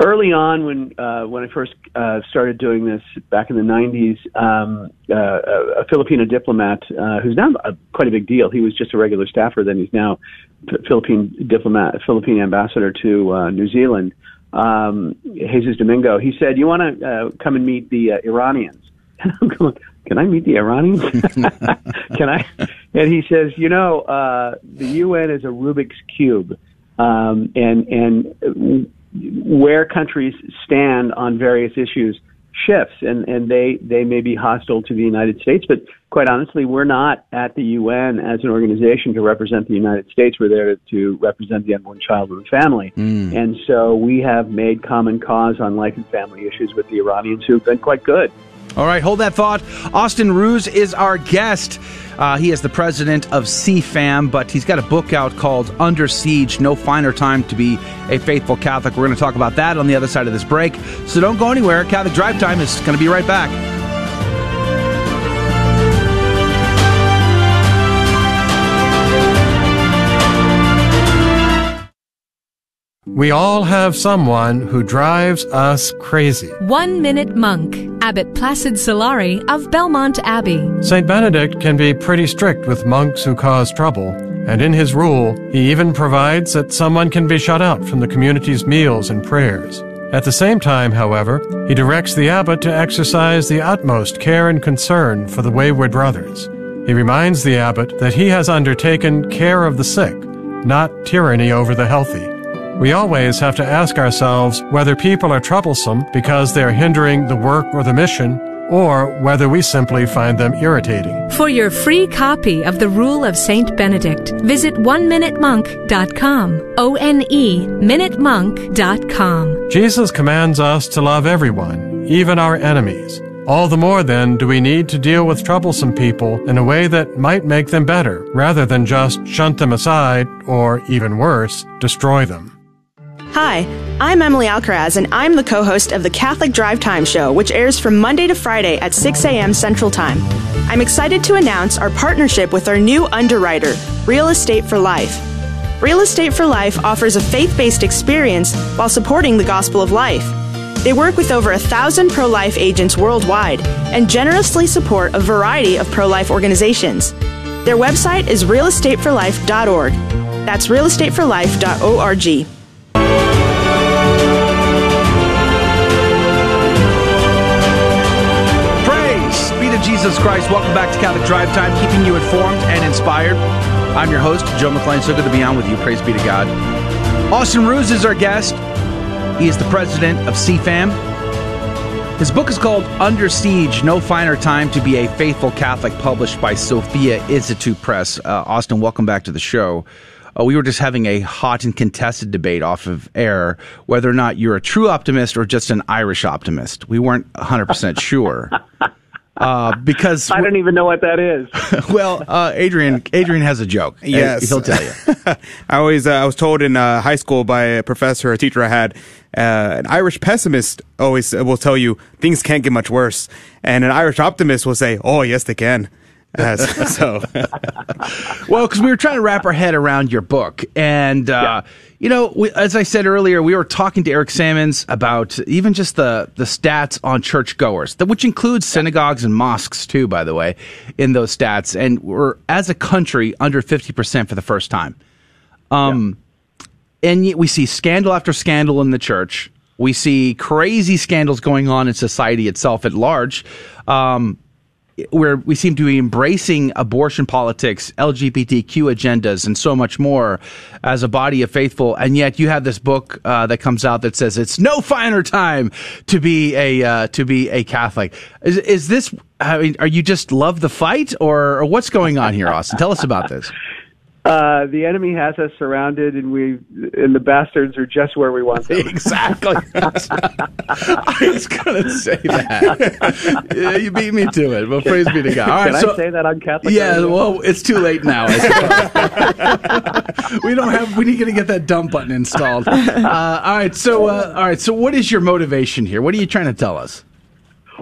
Early on when uh, when I first uh, started doing this back in the 90s, um, uh, a Filipino diplomat uh, who's now a, quite a big deal. He was just a regular staffer, then he's now Philippine diplomat, Philippine ambassador to uh, New Zealand. Um, Jesus Domingo. He said, "You want to uh, come and meet the uh, Iranians?" And I'm going, "Can I meet the Iranians? Can I?" And he says, "You know, uh, the UN is a Rubik's cube." Um, and and where countries stand on various issues shifts and, and they, they may be hostile to the United States, but quite honestly, we're not at the UN as an organization to represent the United States. We're there to represent the unborn child of the family. Mm. And so we have made common cause on life and family issues with the Iranians who've been quite good. All right, hold that thought. Austin Ruse is our guest. Uh, he is the president of CFAM, but he's got a book out called Under Siege No Finer Time to Be a Faithful Catholic. We're going to talk about that on the other side of this break. So don't go anywhere. Catholic Drive Time is going to be right back. We all have someone who drives us crazy. One Minute Monk, Abbot Placid Solari of Belmont Abbey. St. Benedict can be pretty strict with monks who cause trouble, and in his rule, he even provides that someone can be shut out from the community's meals and prayers. At the same time, however, he directs the abbot to exercise the utmost care and concern for the wayward brothers. He reminds the abbot that he has undertaken care of the sick, not tyranny over the healthy. We always have to ask ourselves whether people are troublesome because they're hindering the work or the mission, or whether we simply find them irritating. For your free copy of the Rule of Saint Benedict, visit oneminutemonk.com. O N E minutemonk.com. Jesus commands us to love everyone, even our enemies. All the more then do we need to deal with troublesome people in a way that might make them better, rather than just shunt them aside, or even worse, destroy them. Hi, I'm Emily Alcaraz, and I'm the co host of the Catholic Drive Time Show, which airs from Monday to Friday at 6 a.m. Central Time. I'm excited to announce our partnership with our new underwriter, Real Estate for Life. Real Estate for Life offers a faith based experience while supporting the gospel of life. They work with over a thousand pro life agents worldwide and generously support a variety of pro life organizations. Their website is realestateforlife.org. That's realestateforlife.org. Jesus Christ. Welcome back to Catholic Drive Time, keeping you informed and inspired. I'm your host, Joe McClain. So good to be on with you. Praise be to God. Austin Ruse is our guest. He is the president of CFAM. His book is called Under Siege No Finer Time to Be a Faithful Catholic, published by Sophia Institute Press. Uh, Austin, welcome back to the show. Uh, we were just having a hot and contested debate off of air whether or not you're a true optimist or just an Irish optimist. We weren't 100% sure. Uh, because I don't even know what that is. well, uh, Adrian, Adrian has a joke. Yes, he'll tell you. I always, uh, I was told in uh, high school by a professor, a teacher I had, uh, an Irish pessimist always will tell you things can't get much worse, and an Irish optimist will say, "Oh, yes, they can." Uh, so, well, because we were trying to wrap our head around your book, and uh, yeah. You know, we, as I said earlier, we were talking to Eric Sammons about even just the the stats on churchgoers, which includes synagogues and mosques too, by the way, in those stats, and we're as a country under fifty percent for the first time. Um, yeah. and yet we see scandal after scandal in the church. We see crazy scandals going on in society itself at large. Um, where we seem to be embracing abortion politics, LGBTQ agendas, and so much more as a body of faithful. And yet, you have this book uh, that comes out that says it's no finer time to be a uh, to be a Catholic. Is, is this? I mean, are you just love the fight, or, or what's going on here, Austin? Tell us about this. Uh, the enemy has us surrounded, and we and the bastards are just where we want them. exactly. I was going to say that. yeah, you beat me to it. Well, praise be to God. All right, Can so, I say that on Catholic? Yeah. Radio? Well, it's too late now. we don't have. We need to get that dump button installed. Uh, all right. So, uh, all right. So, what is your motivation here? What are you trying to tell us?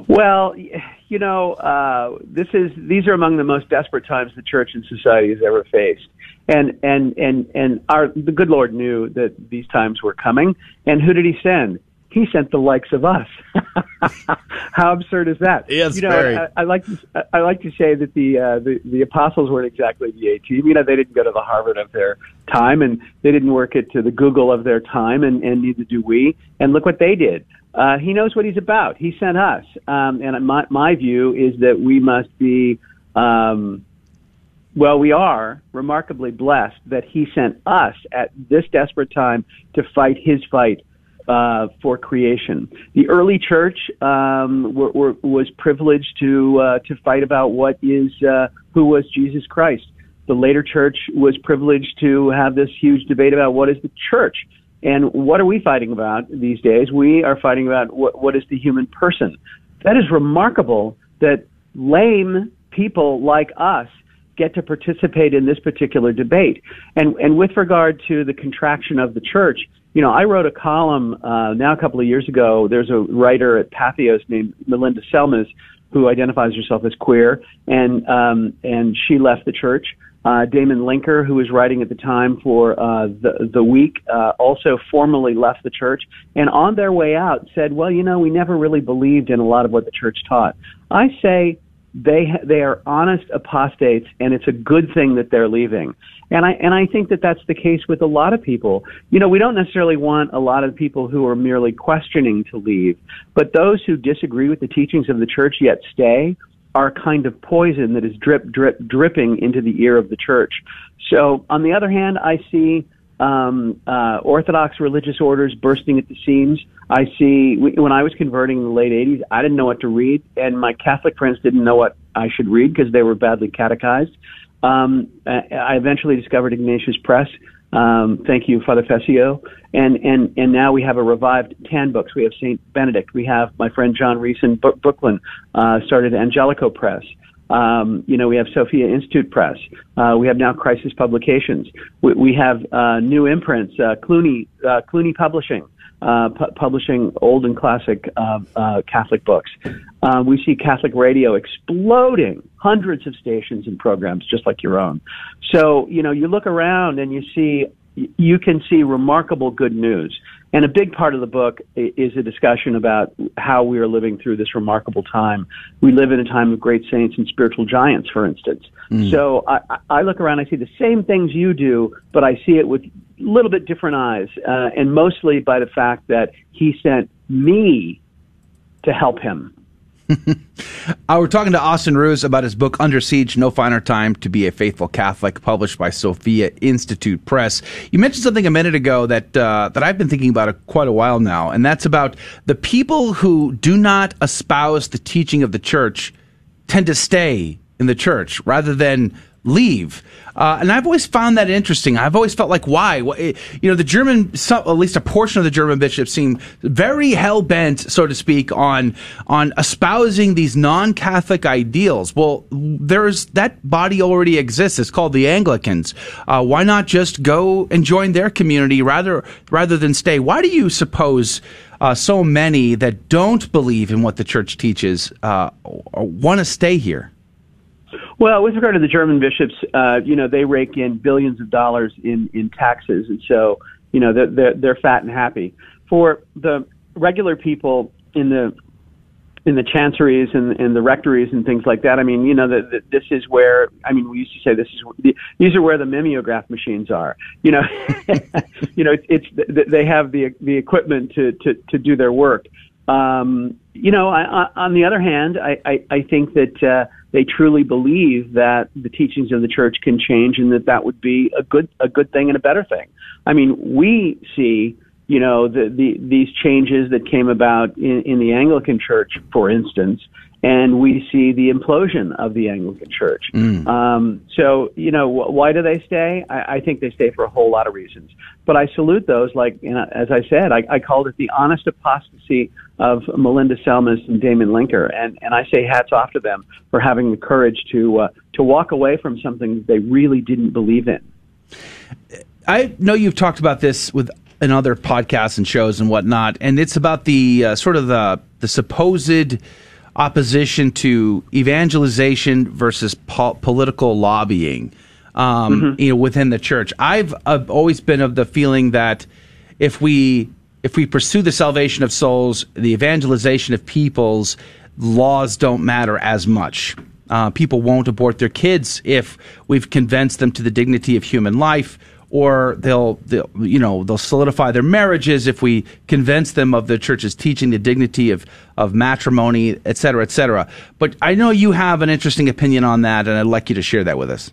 Well, you know, uh, this is these are among the most desperate times the church and society has ever faced and and and and our the good Lord knew that these times were coming. And who did He send? He sent the likes of us. How absurd is that? Yes, you know, very. I, I like to I like to say that the, uh, the the apostles weren't exactly the A team. You know, they didn't go to the Harvard of their time, and they didn't work it to the Google of their time, and and neither do we. And look what they did. Uh, he knows what he's about. He sent us, um, and my my view is that we must be. Um, well, we are remarkably blessed that he sent us at this desperate time to fight his fight uh, for creation. The early church um, were, were, was privileged to uh, to fight about what is uh, who was Jesus Christ. The later church was privileged to have this huge debate about what is the church and what are we fighting about these days. We are fighting about what, what is the human person. That is remarkable that lame people like us get to participate in this particular debate. And and with regard to the contraction of the church, you know, I wrote a column uh, now a couple of years ago. There's a writer at Patheos named Melinda Selmys who identifies herself as queer, and um, and she left the church. Uh, Damon Linker, who was writing at the time for uh, the the Week, uh, also formally left the church, and on their way out said, "Well, you know, we never really believed in a lot of what the church taught." I say they they are honest apostates, and it's a good thing that they're leaving. And I and I think that that's the case with a lot of people. You know, we don't necessarily want a lot of people who are merely questioning to leave, but those who disagree with the teachings of the church yet stay are a kind of poison that is drip drip dripping into the ear of the church. So, on the other hand, I see um, uh, Orthodox religious orders bursting at the seams. I see when I was converting in the late 80s, I didn't know what to read, and my Catholic friends didn't know what I should read because they were badly catechized. Um, I eventually discovered Ignatius Press. Um, thank you, Father Fessio. And, and, and now we have a revived Tan books. We have St. Benedict. We have my friend John Riess in Brooklyn, uh, started Angelico Press. Um, you know, we have Sophia Institute Press. Uh, we have now Crisis Publications. We, we have uh, new imprints, uh, Cluny, uh, Publishing, uh, pu- publishing old and classic uh, uh, Catholic books. Uh, we see Catholic radio exploding, hundreds of stations and programs just like your own. So, you know, you look around and you see, you can see remarkable good news. And a big part of the book is a discussion about how we are living through this remarkable time. We live in a time of great saints and spiritual giants, for instance. Mm. So I, I look around, I see the same things you do, but I see it with a little bit different eyes, uh, and mostly by the fact that he sent me to help him. Uh, we're talking to Austin Ruse about his book Under Siege: No Finer Time to Be a Faithful Catholic, published by Sophia Institute Press. You mentioned something a minute ago that uh, that I've been thinking about it quite a while now, and that's about the people who do not espouse the teaching of the church tend to stay in the church rather than leave. Uh, and I've always found that interesting. I've always felt like, why? You know, the German, at least a portion of the German bishops seem very hell bent, so to speak, on on espousing these non-Catholic ideals. Well, there's that body already exists. It's called the Anglicans. Uh, why not just go and join their community rather rather than stay? Why do you suppose? Uh, so many that don't believe in what the church teaches uh, want to stay here. Well, with regard to the German bishops, uh, you know, they rake in billions of dollars in, in taxes, and so you know they're, they're they're fat and happy. For the regular people in the in the chanceries and, and the rectories and things like that. I mean, you know, that this is where I mean, we used to say this is these are where the mimeograph machines are. You know, you know, it's, it's they have the the equipment to to to do their work. Um, you know, I, I, on the other hand, I I, I think that. Uh, they truly believe that the teachings of the church can change and that that would be a good a good thing and a better thing. I mean, we see you know the, the these changes that came about in, in the Anglican Church, for instance, and we see the implosion of the Anglican Church. Mm. Um, so, you know, wh- why do they stay? I, I think they stay for a whole lot of reasons. But I salute those, like, you know, as I said, I, I called it the honest apostasy of Melinda Selmys and Damon Linker, and, and I say hats off to them for having the courage to uh, to walk away from something they really didn't believe in. I know you've talked about this with in other podcasts and shows and whatnot, and it's about the uh, sort of the the supposed opposition to evangelization versus po- political lobbying. Um, mm-hmm. You know, within the church, I've, I've always been of the feeling that if we if we pursue the salvation of souls, the evangelization of peoples, laws don't matter as much. Uh, people won't abort their kids if we've convinced them to the dignity of human life or they'll, they'll, you know they'll solidify their marriages if we convince them of the church's teaching the dignity of of matrimony, et cetera, et cetera. But I know you have an interesting opinion on that, and I'd like you to share that with us.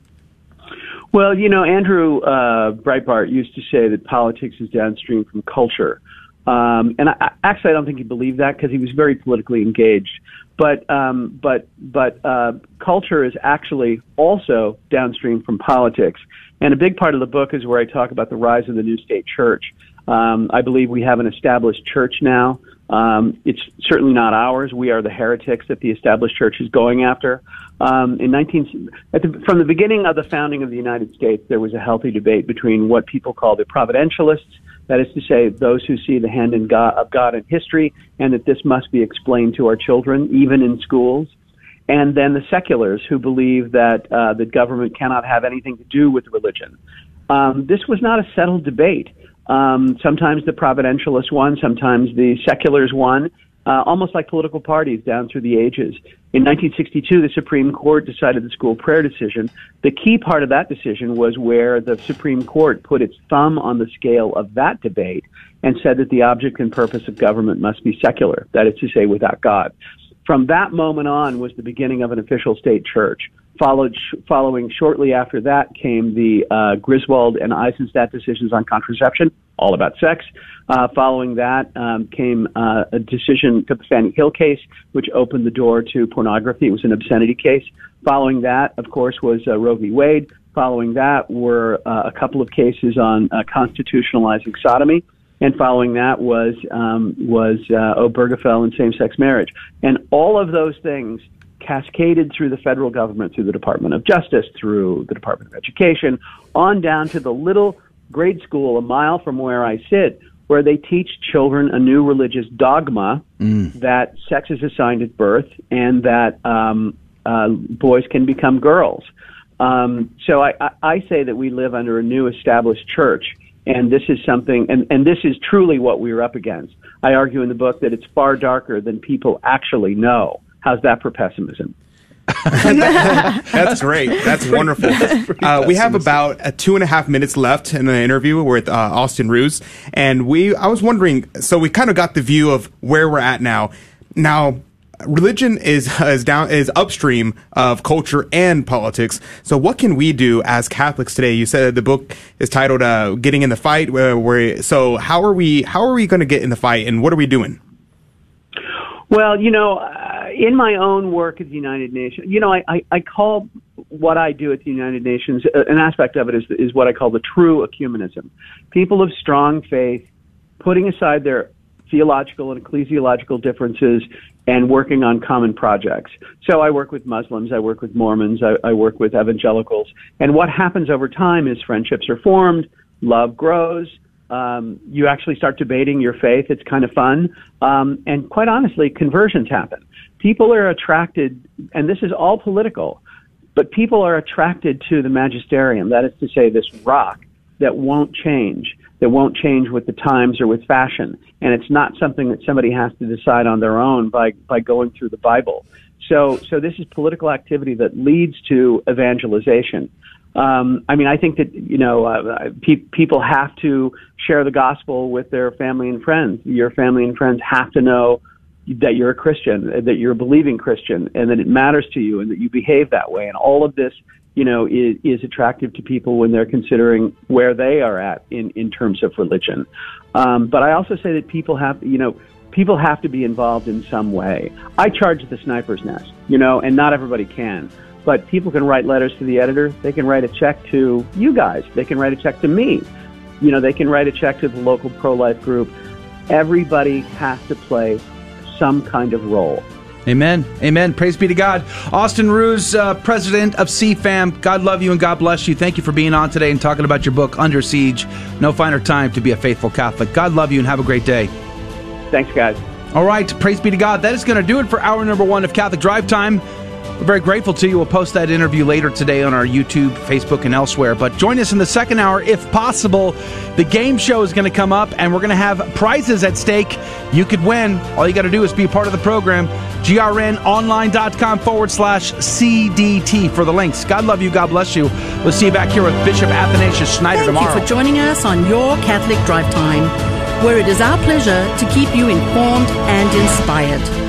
Well, you know, Andrew uh, Breitbart used to say that politics is downstream from culture. Um, and I, actually, I don't think he believed that because he was very politically engaged. But um, but but uh, culture is actually also downstream from politics. And a big part of the book is where I talk about the rise of the new state church. Um, I believe we have an established church now. Um, it's certainly not ours. We are the heretics that the established church is going after. Um, in 19, the, from the beginning of the founding of the United States, there was a healthy debate between what people call the providentialists, that is to say, those who see the hand God, of God in history, and that this must be explained to our children, even in schools, and then the seculars who believe that uh, the government cannot have anything to do with religion. Um, this was not a settled debate. Um, sometimes the providentialists won, sometimes the seculars won, uh, almost like political parties down through the ages. In 1962, the Supreme Court decided the school prayer decision. The key part of that decision was where the Supreme Court put its thumb on the scale of that debate and said that the object and purpose of government must be secular, that is to say, without God. From that moment on was the beginning of an official state church. Followed, following shortly after that came the uh, Griswold and Eisenstadt decisions on contraception, all about sex. Uh, following that um, came uh, a decision, to the Fanny Hill case, which opened the door to pornography. It was an obscenity case. Following that, of course, was uh, Roe v. Wade. Following that were uh, a couple of cases on uh, constitutionalizing sodomy and following that was um, was uh, Obergefell and same-sex marriage, and all of those things cascaded through the federal government, through the Department of Justice, through the Department of Education, on down to the little grade school a mile from where I sit, where they teach children a new religious dogma mm. that sex is assigned at birth and that um, uh, boys can become girls. Um, so I, I, I say that we live under a new established church and this is something, and, and this is truly what we are up against. I argue in the book that it's far darker than people actually know. How's that for pessimism? that's great. That's wonderful. Uh, we have about uh, two and a half minutes left in the interview with uh, Austin Ruse, and we. I was wondering. So we kind of got the view of where we're at now. Now, religion is is down is upstream of culture and politics. So what can we do as Catholics today? You said the book is titled uh, "Getting in the Fight." Where, where so how are we how are we going to get in the fight, and what are we doing? Well, you know, uh, in my own work at the United Nations, you know, I, I, I call what I do at the United Nations uh, an aspect of it is is what I call the true ecumenism. People of strong faith putting aside their theological and ecclesiological differences and working on common projects. So I work with Muslims, I work with Mormons, I, I work with evangelicals, and what happens over time is friendships are formed, love grows. Um, you actually start debating your faith. It's kind of fun. Um, and quite honestly, conversions happen. People are attracted, and this is all political, but people are attracted to the magisterium. That is to say, this rock that won't change that won't change with the times or with fashion. And it's not something that somebody has to decide on their own by, by going through the Bible. So, so this is political activity that leads to evangelization. Um, I mean, I think that you know uh, pe- people have to share the gospel with their family and friends. Your family and friends have to know that you're a Christian, that you're a believing Christian, and that it matters to you, and that you behave that way. And all of this you know, is, is attractive to people when they're considering where they are at in, in terms of religion. Um, but I also say that people have, you know, people have to be involved in some way. I charge the sniper's nest, you know, and not everybody can. But people can write letters to the editor. They can write a check to you guys. They can write a check to me. You know, they can write a check to the local pro life group. Everybody has to play some kind of role. Amen. Amen. Praise be to God. Austin Ruse, uh, president of CFAM. God love you and God bless you. Thank you for being on today and talking about your book, Under Siege. No finer time to be a faithful Catholic. God love you and have a great day. Thanks, guys. All right. Praise be to God. That is going to do it for hour number one of Catholic Drive Time. We're very grateful to you. We'll post that interview later today on our YouTube, Facebook, and elsewhere. But join us in the second hour if possible. The game show is going to come up, and we're going to have prizes at stake. You could win. All you got to do is be a part of the program. grnonline.com forward slash CDT for the links. God love you. God bless you. We'll see you back here with Bishop Athanasius Schneider Thank tomorrow. Thank you for joining us on Your Catholic Drive Time, where it is our pleasure to keep you informed and inspired.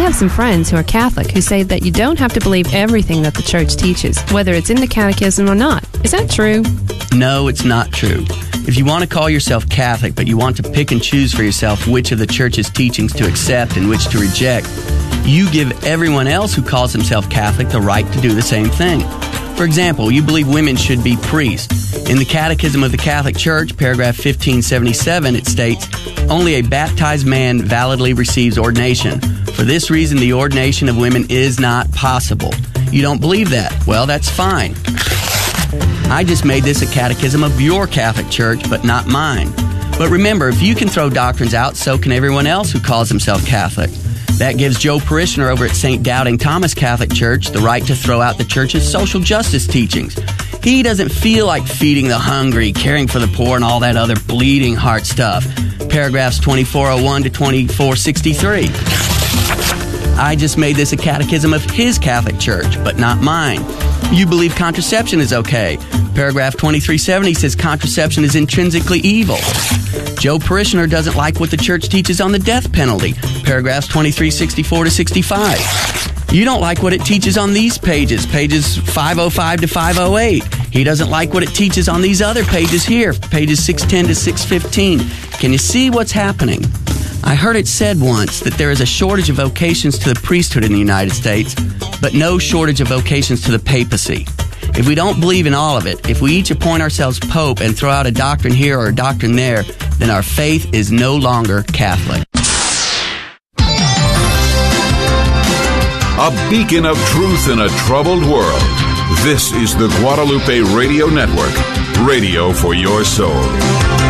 Have some friends who are Catholic who say that you don't have to believe everything that the church teaches, whether it's in the catechism or not. Is that true? No, it's not true. If you want to call yourself Catholic, but you want to pick and choose for yourself which of the church's teachings to accept and which to reject, you give everyone else who calls himself Catholic the right to do the same thing. For example, you believe women should be priests. In the Catechism of the Catholic Church, paragraph 1577, it states, Only a baptized man validly receives ordination. For this reason, the ordination of women is not possible. You don't believe that? Well, that's fine. I just made this a catechism of your Catholic Church, but not mine. But remember, if you can throw doctrines out, so can everyone else who calls himself Catholic. That gives Joe Parishioner over at St. Doubting Thomas Catholic Church the right to throw out the church's social justice teachings. He doesn't feel like feeding the hungry, caring for the poor, and all that other bleeding heart stuff. Paragraphs 2401 to 2463. I just made this a catechism of his Catholic Church, but not mine. You believe contraception is okay. Paragraph 2370 says contraception is intrinsically evil. Joe Parishioner doesn't like what the church teaches on the death penalty. Paragraphs 2364 to 65. You don't like what it teaches on these pages, pages 505 to 508. He doesn't like what it teaches on these other pages here, pages 610 to 615. Can you see what's happening? I heard it said once that there is a shortage of vocations to the priesthood in the United States, but no shortage of vocations to the papacy. If we don't believe in all of it, if we each appoint ourselves pope and throw out a doctrine here or a doctrine there, then our faith is no longer Catholic. A beacon of truth in a troubled world. This is the Guadalupe Radio Network, radio for your soul.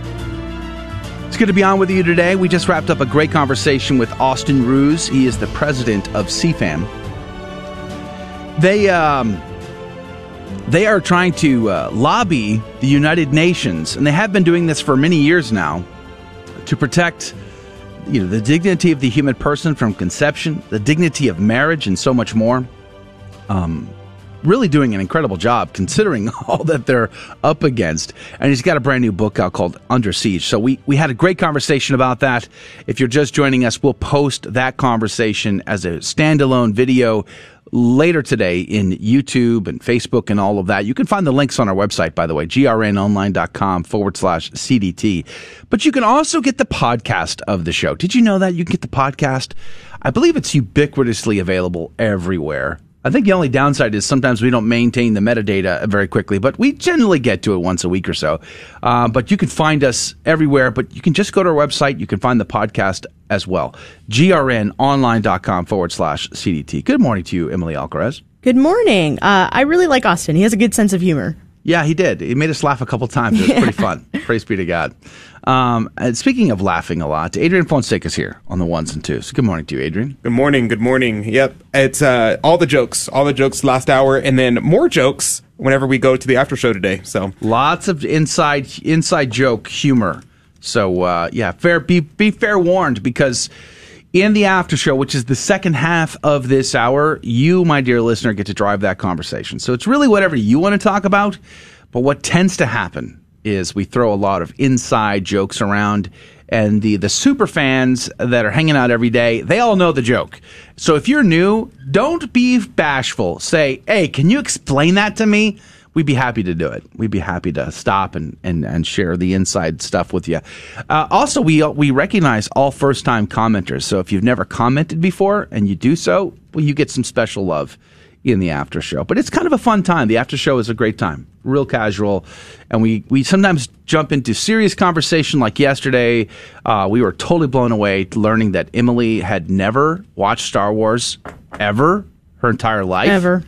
It's good to be on with you today. We just wrapped up a great conversation with Austin Ruse. He is the president of CFAM. They um, they are trying to uh, lobby the United Nations, and they have been doing this for many years now, to protect you know the dignity of the human person from conception, the dignity of marriage, and so much more. Um, really doing an incredible job considering all that they're up against. And he's got a brand new book out called Under Siege. So we, we had a great conversation about that. If you're just joining us, we'll post that conversation as a standalone video later today in YouTube and Facebook and all of that. You can find the links on our website, by the way, grnonline.com forward slash CDT. But you can also get the podcast of the show. Did you know that? You can get the podcast. I believe it's ubiquitously available everywhere. I think the only downside is sometimes we don't maintain the metadata very quickly, but we generally get to it once a week or so. Uh, but you can find us everywhere, but you can just go to our website. You can find the podcast as well. grnonline.com forward slash CDT. Good morning to you, Emily Alcaraz. Good morning. Uh, I really like Austin. He has a good sense of humor. Yeah, he did. He made us laugh a couple times. It was pretty fun. Praise be to God. Um, speaking of laughing a lot, Adrian Fonseca is here on the ones and twos. Good morning to you, Adrian. Good morning. Good morning. Yep, it's uh, all the jokes, all the jokes last hour, and then more jokes whenever we go to the after show today. So lots of inside inside joke humor. So uh, yeah, fair be be fair warned because in the after show, which is the second half of this hour, you, my dear listener, get to drive that conversation. So it's really whatever you want to talk about. But what tends to happen is we throw a lot of inside jokes around and the the super fans that are hanging out every day, they all know the joke. So if you're new, don't be bashful. Say, "Hey, can you explain that to me?" We'd be happy to do it. We'd be happy to stop and, and, and share the inside stuff with you. Uh, also, we we recognize all first time commenters. So if you've never commented before and you do so, well, you get some special love in the after show. But it's kind of a fun time. The after show is a great time, real casual, and we we sometimes jump into serious conversation. Like yesterday, uh, we were totally blown away learning that Emily had never watched Star Wars ever her entire life. Ever.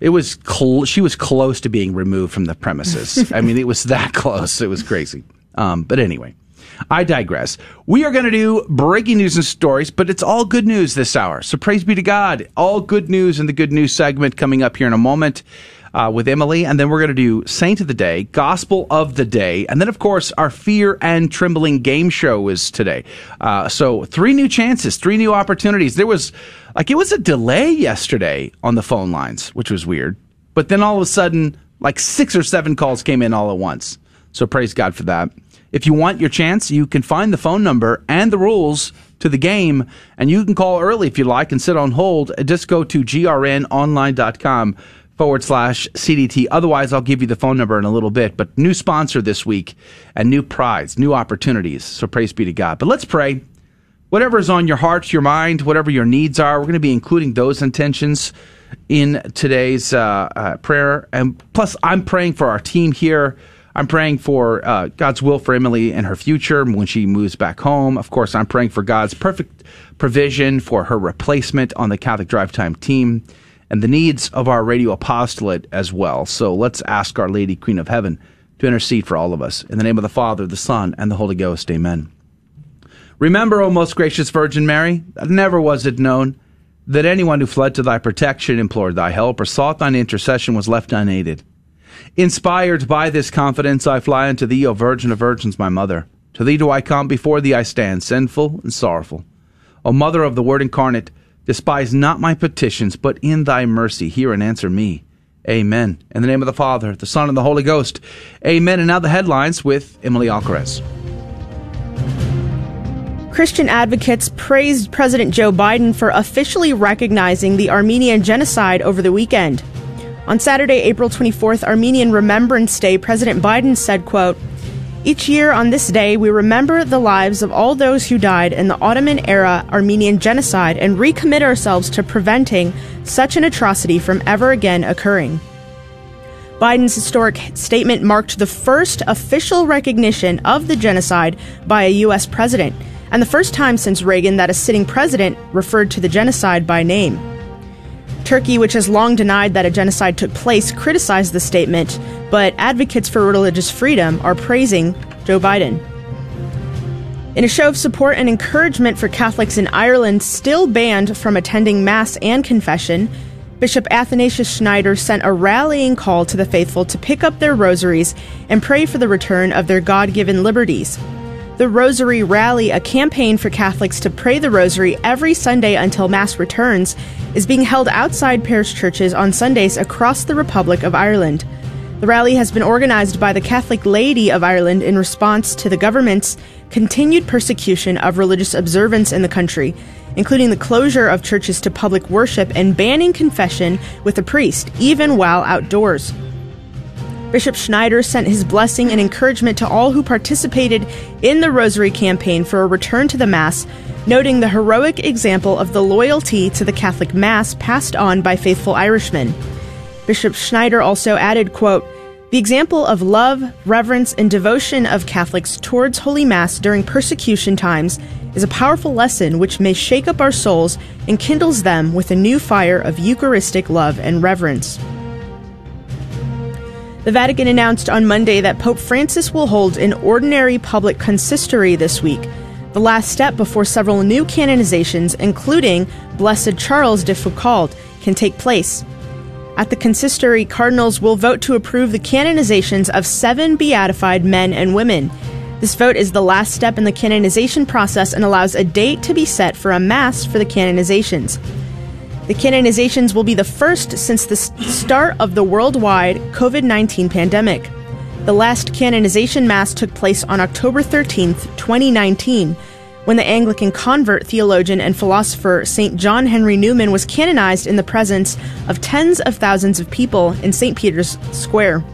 It was cl- she was close to being removed from the premises. I mean, it was that close. It was crazy. Um, but anyway, I digress. We are going to do breaking news and stories, but it's all good news this hour. So praise be to God. All good news in the good news segment coming up here in a moment. Uh, with Emily, and then we're going to do Saint of the Day, Gospel of the Day, and then, of course, our Fear and Trembling game show is today. Uh, so, three new chances, three new opportunities. There was, like, it was a delay yesterday on the phone lines, which was weird. But then all of a sudden, like, six or seven calls came in all at once. So, praise God for that. If you want your chance, you can find the phone number and the rules to the game, and you can call early if you like and sit on hold. Just go to grnonline.com forward slash CDT. Otherwise, I'll give you the phone number in a little bit. But new sponsor this week and new prize, new opportunities. So praise be to God. But let's pray. Whatever is on your heart, your mind, whatever your needs are, we're going to be including those intentions in today's uh, uh, prayer. And plus, I'm praying for our team here. I'm praying for uh, God's will for Emily and her future when she moves back home. Of course, I'm praying for God's perfect provision for her replacement on the Catholic Drive Time team and the needs of our radio apostolate as well. So let's ask Our Lady, Queen of Heaven, to intercede for all of us. In the name of the Father, the Son, and the Holy Ghost, amen. Remember, O most gracious Virgin Mary, never was it known that anyone who fled to thy protection, implored thy help, or sought thine intercession was left unaided. Inspired by this confidence, I fly unto thee, O Virgin of Virgins, my mother. To thee do I come, before thee I stand, sinful and sorrowful. O Mother of the Word incarnate, despise not my petitions, but in thy mercy hear and answer me. Amen. In the name of the Father, the Son, and the Holy Ghost. Amen. And now the headlines with Emily Alcaraz. Christian advocates praised President Joe Biden for officially recognizing the Armenian genocide over the weekend. On Saturday, April 24th, Armenian Remembrance Day, President Biden said, quote, each year on this day, we remember the lives of all those who died in the Ottoman era Armenian genocide and recommit ourselves to preventing such an atrocity from ever again occurring. Biden's historic statement marked the first official recognition of the genocide by a U.S. president, and the first time since Reagan that a sitting president referred to the genocide by name. Turkey, which has long denied that a genocide took place, criticized the statement, but advocates for religious freedom are praising Joe Biden. In a show of support and encouragement for Catholics in Ireland still banned from attending Mass and confession, Bishop Athanasius Schneider sent a rallying call to the faithful to pick up their rosaries and pray for the return of their God given liberties. The Rosary Rally, a campaign for Catholics to pray the Rosary every Sunday until Mass returns, is being held outside parish churches on Sundays across the Republic of Ireland. The rally has been organized by the Catholic laity of Ireland in response to the government's continued persecution of religious observance in the country, including the closure of churches to public worship and banning confession with a priest, even while outdoors. Bishop Schneider sent his blessing and encouragement to all who participated in the Rosary campaign for a return to the Mass, noting the heroic example of the loyalty to the Catholic Mass passed on by faithful Irishmen. Bishop Schneider also added, quote, the example of love, reverence, and devotion of Catholics towards Holy Mass during persecution times is a powerful lesson which may shake up our souls and kindles them with a new fire of Eucharistic love and reverence. The Vatican announced on Monday that Pope Francis will hold an ordinary public consistory this week, the last step before several new canonizations, including Blessed Charles de Foucauld, can take place. At the consistory, cardinals will vote to approve the canonizations of seven beatified men and women. This vote is the last step in the canonization process and allows a date to be set for a mass for the canonizations. The canonizations will be the first since the start of the worldwide COVID 19 pandemic. The last canonization mass took place on October 13, 2019, when the Anglican convert, theologian, and philosopher St. John Henry Newman was canonized in the presence of tens of thousands of people in St. Peter's Square.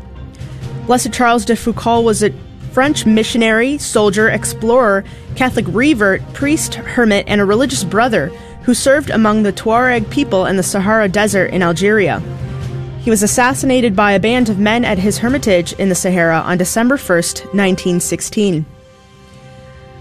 Blessed Charles de Foucauld was a French missionary, soldier, explorer, Catholic revert, priest, hermit, and a religious brother who served among the Tuareg people in the Sahara Desert in Algeria. He was assassinated by a band of men at his hermitage in the Sahara on December 1st, 1916.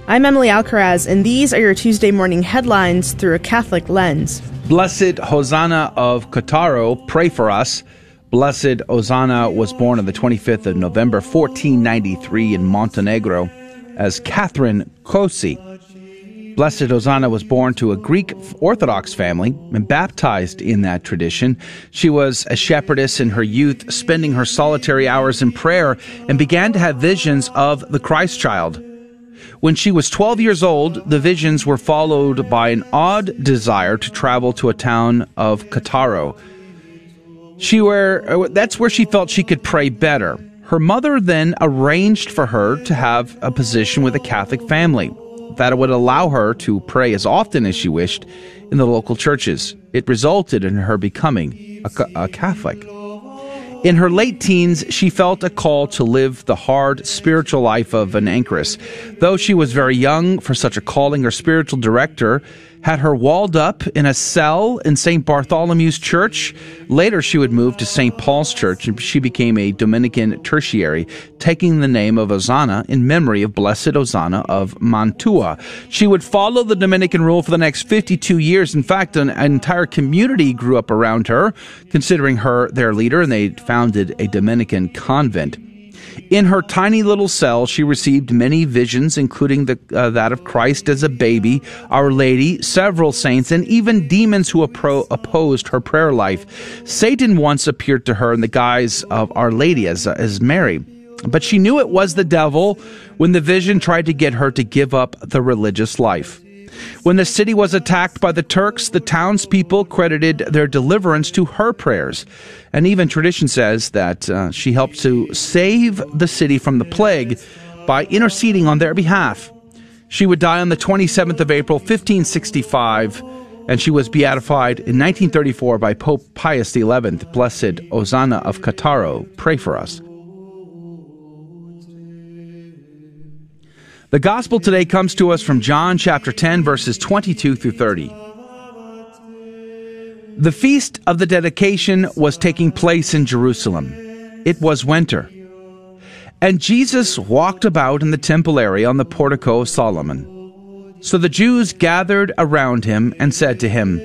I'm Emily Alcaraz, and these are your Tuesday morning headlines through a Catholic lens. Blessed Hosanna of Cattaro, pray for us. Blessed Hosanna was born on the 25th of November, 1493, in Montenegro as Catherine Kosi. Blessed Hosanna was born to a Greek Orthodox family and baptized in that tradition. She was a shepherdess in her youth, spending her solitary hours in prayer, and began to have visions of the Christ child. When she was 12 years old, the visions were followed by an odd desire to travel to a town of Cattaro. She where that's where she felt she could pray better. Her mother then arranged for her to have a position with a Catholic family that it would allow her to pray as often as she wished in the local churches. It resulted in her becoming a, a Catholic. In her late teens, she felt a call to live the hard spiritual life of an anchoress. Though she was very young for such a calling, her spiritual director had her walled up in a cell in St. Bartholomew's Church. Later, she would move to St. Paul's Church and she became a Dominican tertiary, taking the name of Osanna in memory of Blessed Osanna of Mantua. She would follow the Dominican rule for the next 52 years. In fact, an, an entire community grew up around her, considering her their leader, and they founded a Dominican convent. In her tiny little cell, she received many visions, including the, uh, that of Christ as a baby, Our Lady, several saints, and even demons who appro- opposed her prayer life. Satan once appeared to her in the guise of Our Lady as, uh, as Mary. But she knew it was the devil when the vision tried to get her to give up the religious life. When the city was attacked by the Turks, the townspeople credited their deliverance to her prayers. And even tradition says that uh, she helped to save the city from the plague by interceding on their behalf. She would die on the 27th of April, 1565, and she was beatified in 1934 by Pope Pius XI. Blessed Osanna of Cattaro, pray for us. The gospel today comes to us from John chapter 10, verses 22 through 30. The feast of the dedication was taking place in Jerusalem. It was winter. And Jesus walked about in the temple area on the portico of Solomon. So the Jews gathered around him and said to him,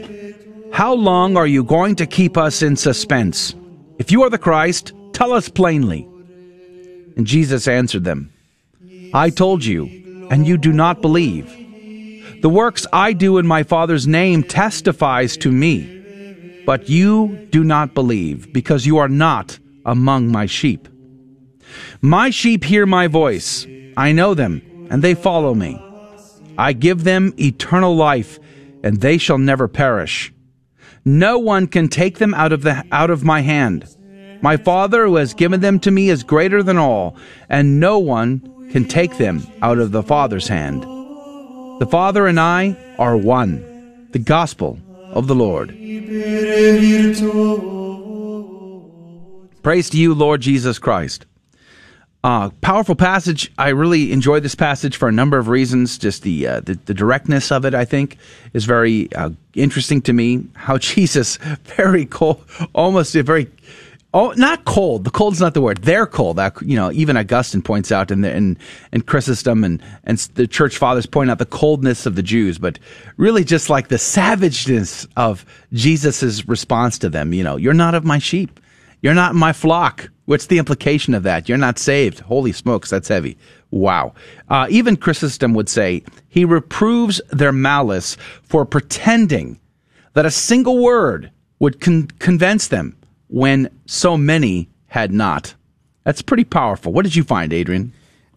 How long are you going to keep us in suspense? If you are the Christ, tell us plainly. And Jesus answered them, I told you, and you do not believe. The works I do in my Father's name testifies to me, but you do not believe, because you are not among my sheep. My sheep hear my voice. I know them, and they follow me. I give them eternal life, and they shall never perish. No one can take them out of the out of my hand. My Father who has given them to me is greater than all, and no one can take them out of the Father's hand. The Father and I are one. The Gospel of the Lord. Praise to you, Lord Jesus Christ. Uh, powerful passage. I really enjoy this passage for a number of reasons. Just the uh, the, the, directness of it, I think, is very uh, interesting to me. How Jesus, very cold, almost a very Oh, not cold. The cold's not the word. They're cold. That you know, even Augustine points out, and and and Chrysostom and and the church fathers point out the coldness of the Jews, but really just like the savageness of Jesus's response to them. You know, you're not of my sheep. You're not my flock. What's the implication of that? You're not saved. Holy smokes, that's heavy. Wow. Uh, even Chrysostom would say he reproves their malice for pretending that a single word would con- convince them when so many had not. That's pretty powerful. What did you find, Adrian?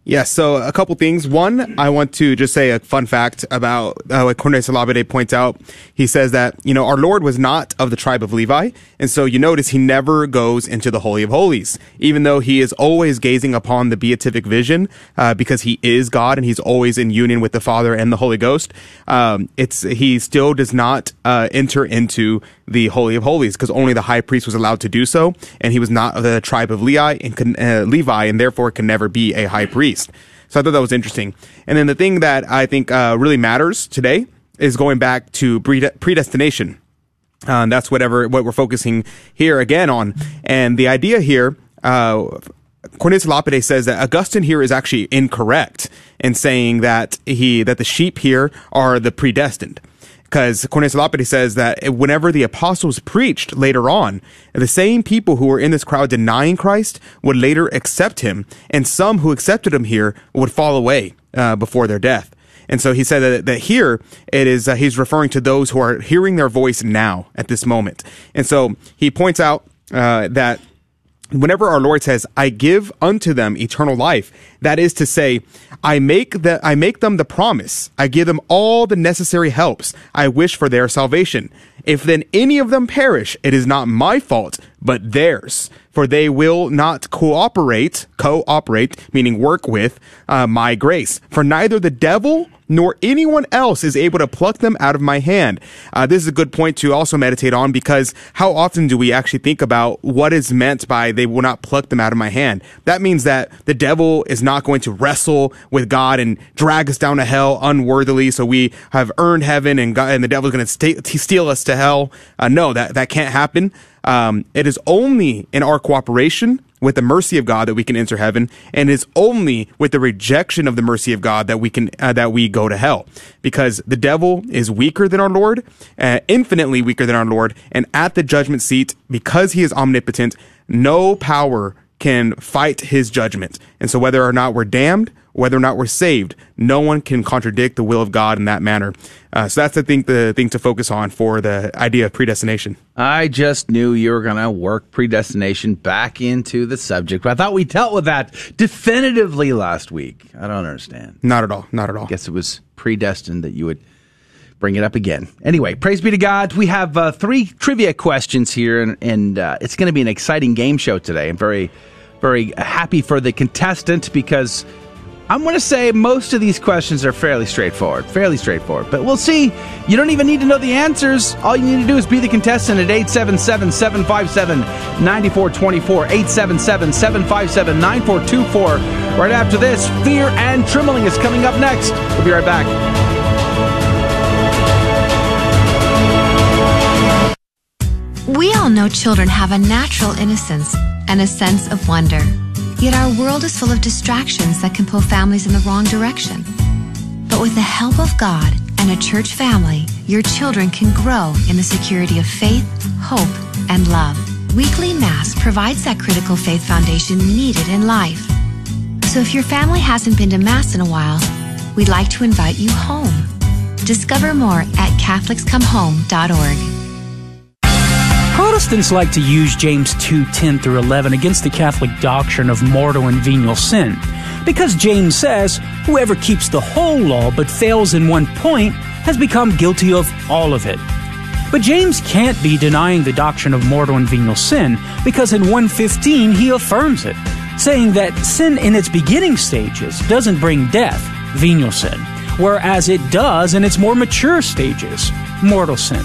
Yeah, so a couple things. One, I want to just say a fun fact about uh, what Cornelius Lapide points out. He says that, you know, our Lord was not of the tribe of Levi. And so you notice he never goes into the Holy of Holies, even though he is always gazing upon the beatific vision, uh, because he is God and he's always in union with the Father and the Holy Ghost. Um, it's, he still does not, uh, enter into the Holy of Holies because only the high priest was allowed to do so. And he was not of the tribe of Levi and, uh, Levi and therefore can never be a high priest. So I thought that was interesting. And then the thing that I think uh, really matters today is going back to predestination. Uh, that's whatever what we're focusing here again on. And the idea here, uh, Cornelius Lapide says that Augustine here is actually incorrect in saying that he that the sheep here are the predestined because Cornelius Lapide says that whenever the apostles preached later on, the same people who were in this crowd denying Christ would later accept him, and some who accepted him here would fall away uh, before their death. And so he said that, that here it is, uh, he's referring to those who are hearing their voice now at this moment. And so he points out uh, that whenever our Lord says, I give unto them eternal life, that is to say, I make the, I make them the promise. I give them all the necessary helps I wish for their salvation. If then any of them perish, it is not my fault, but theirs. For they will not cooperate, cooperate, meaning work with, uh, my grace. For neither the devil nor anyone else is able to pluck them out of my hand. Uh, this is a good point to also meditate on because how often do we actually think about what is meant by they will not pluck them out of my hand? That means that the devil is not going to wrestle with God and drag us down to hell unworthily so we have earned heaven and God, and the devil's going to steal us to hell. Uh, no, that, that can't happen. Um, it is only in our cooperation with the mercy of God that we can enter heaven, and it's only with the rejection of the mercy of God that we can uh, that we go to hell. Because the devil is weaker than our Lord, uh, infinitely weaker than our Lord, and at the judgment seat, because he is omnipotent, no power can fight his judgment. And so whether or not we're damned whether or not we're saved. No one can contradict the will of God in that manner. Uh, so that's, I think, the thing to focus on for the idea of predestination. I just knew you were going to work predestination back into the subject. But I thought we dealt with that definitively last week. I don't understand. Not at all. Not at all. I guess it was predestined that you would bring it up again. Anyway, praise be to God. We have uh, three trivia questions here, and, and uh, it's going to be an exciting game show today. I'm very, very happy for the contestant because I'm going to say most of these questions are fairly straightforward, fairly straightforward. But we'll see. You don't even need to know the answers. All you need to do is be the contestant at 877 757 9424. 877 757 9424. Right after this, Fear and Trembling is coming up next. We'll be right back. We all know children have a natural innocence and a sense of wonder. Yet our world is full of distractions that can pull families in the wrong direction. But with the help of God and a church family, your children can grow in the security of faith, hope, and love. Weekly Mass provides that critical faith foundation needed in life. So if your family hasn't been to Mass in a while, we'd like to invite you home. Discover more at CatholicsComeHome.org. Protestants like to use James 2 10 through 11 against the Catholic doctrine of mortal and venial sin. Because James says, whoever keeps the whole law but fails in one point has become guilty of all of it. But James can't be denying the doctrine of mortal and venial sin because in 115 he affirms it, saying that sin in its beginning stages doesn't bring death, venial sin, whereas it does in its more mature stages, mortal sin.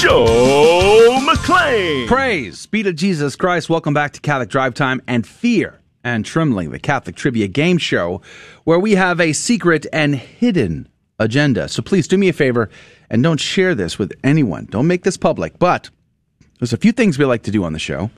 Joe McClain. Praise be to Jesus Christ. Welcome back to Catholic Drive Time and Fear and Trembling, the Catholic Trivia Game Show, where we have a secret and hidden agenda. So please do me a favor and don't share this with anyone. Don't make this public. But there's a few things we like to do on the show.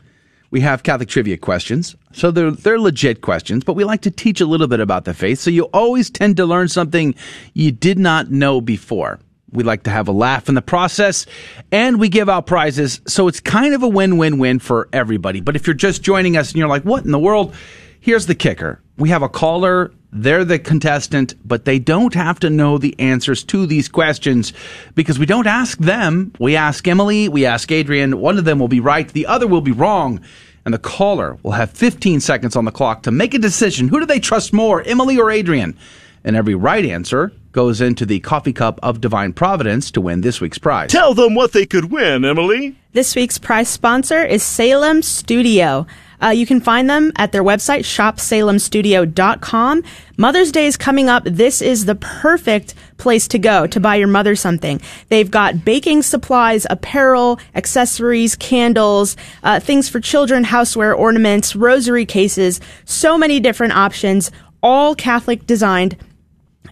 We have Catholic trivia questions. So they're, they're legit questions, but we like to teach a little bit about the faith. So you always tend to learn something you did not know before. We like to have a laugh in the process and we give out prizes. So it's kind of a win win win for everybody. But if you're just joining us and you're like, what in the world? Here's the kicker we have a caller. They're the contestant, but they don't have to know the answers to these questions because we don't ask them. We ask Emily, we ask Adrian. One of them will be right, the other will be wrong. And the caller will have 15 seconds on the clock to make a decision. Who do they trust more, Emily or Adrian? And every right answer goes into the coffee cup of divine providence to win this week's prize. Tell them what they could win, Emily. This week's prize sponsor is Salem Studio. Uh, you can find them at their website, shopsalemstudio.com. Mother's Day is coming up. This is the perfect place to go to buy your mother something. They've got baking supplies, apparel, accessories, candles, uh, things for children, houseware, ornaments, rosary cases, so many different options, all Catholic designed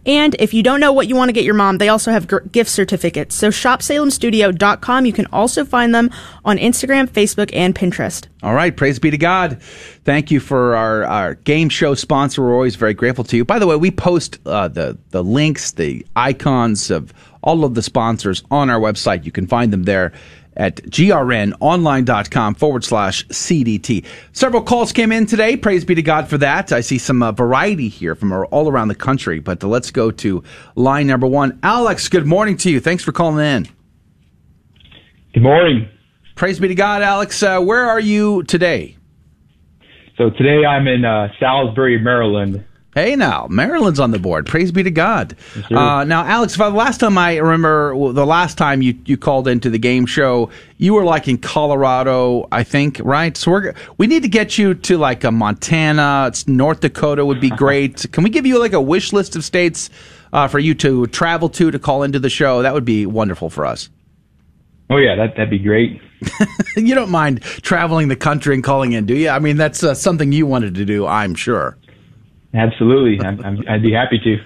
And if you don't know what you want to get your mom, they also have gift certificates. So shopsalemstudio.com. You can also find them on Instagram, Facebook, and Pinterest. All right, praise be to God. Thank you for our, our game show sponsor. We're always very grateful to you. By the way, we post uh, the the links, the icons of all of the sponsors on our website. You can find them there at grnonline.com forward slash CDT. Several calls came in today. Praise be to God for that. I see some uh, variety here from all around the country, but uh, let's go to line number one. Alex, good morning to you. Thanks for calling in. Good morning. Praise be to God, Alex. Uh, where are you today? So today I'm in uh, Salisbury, Maryland. Hey now, Maryland's on the board. Praise be to God. uh, now, Alex, the last time I remember, the last time you, you called into the game show, you were like in Colorado, I think, right? So we're we need to get you to like a Montana, it's North Dakota would be great. Can we give you like a wish list of states uh, for you to travel to to call into the show? That would be wonderful for us. Oh yeah, that that'd be great. you don't mind traveling the country and calling in, do you? I mean, that's uh, something you wanted to do, I'm sure. Absolutely, I'm, I'm, I'd be happy to.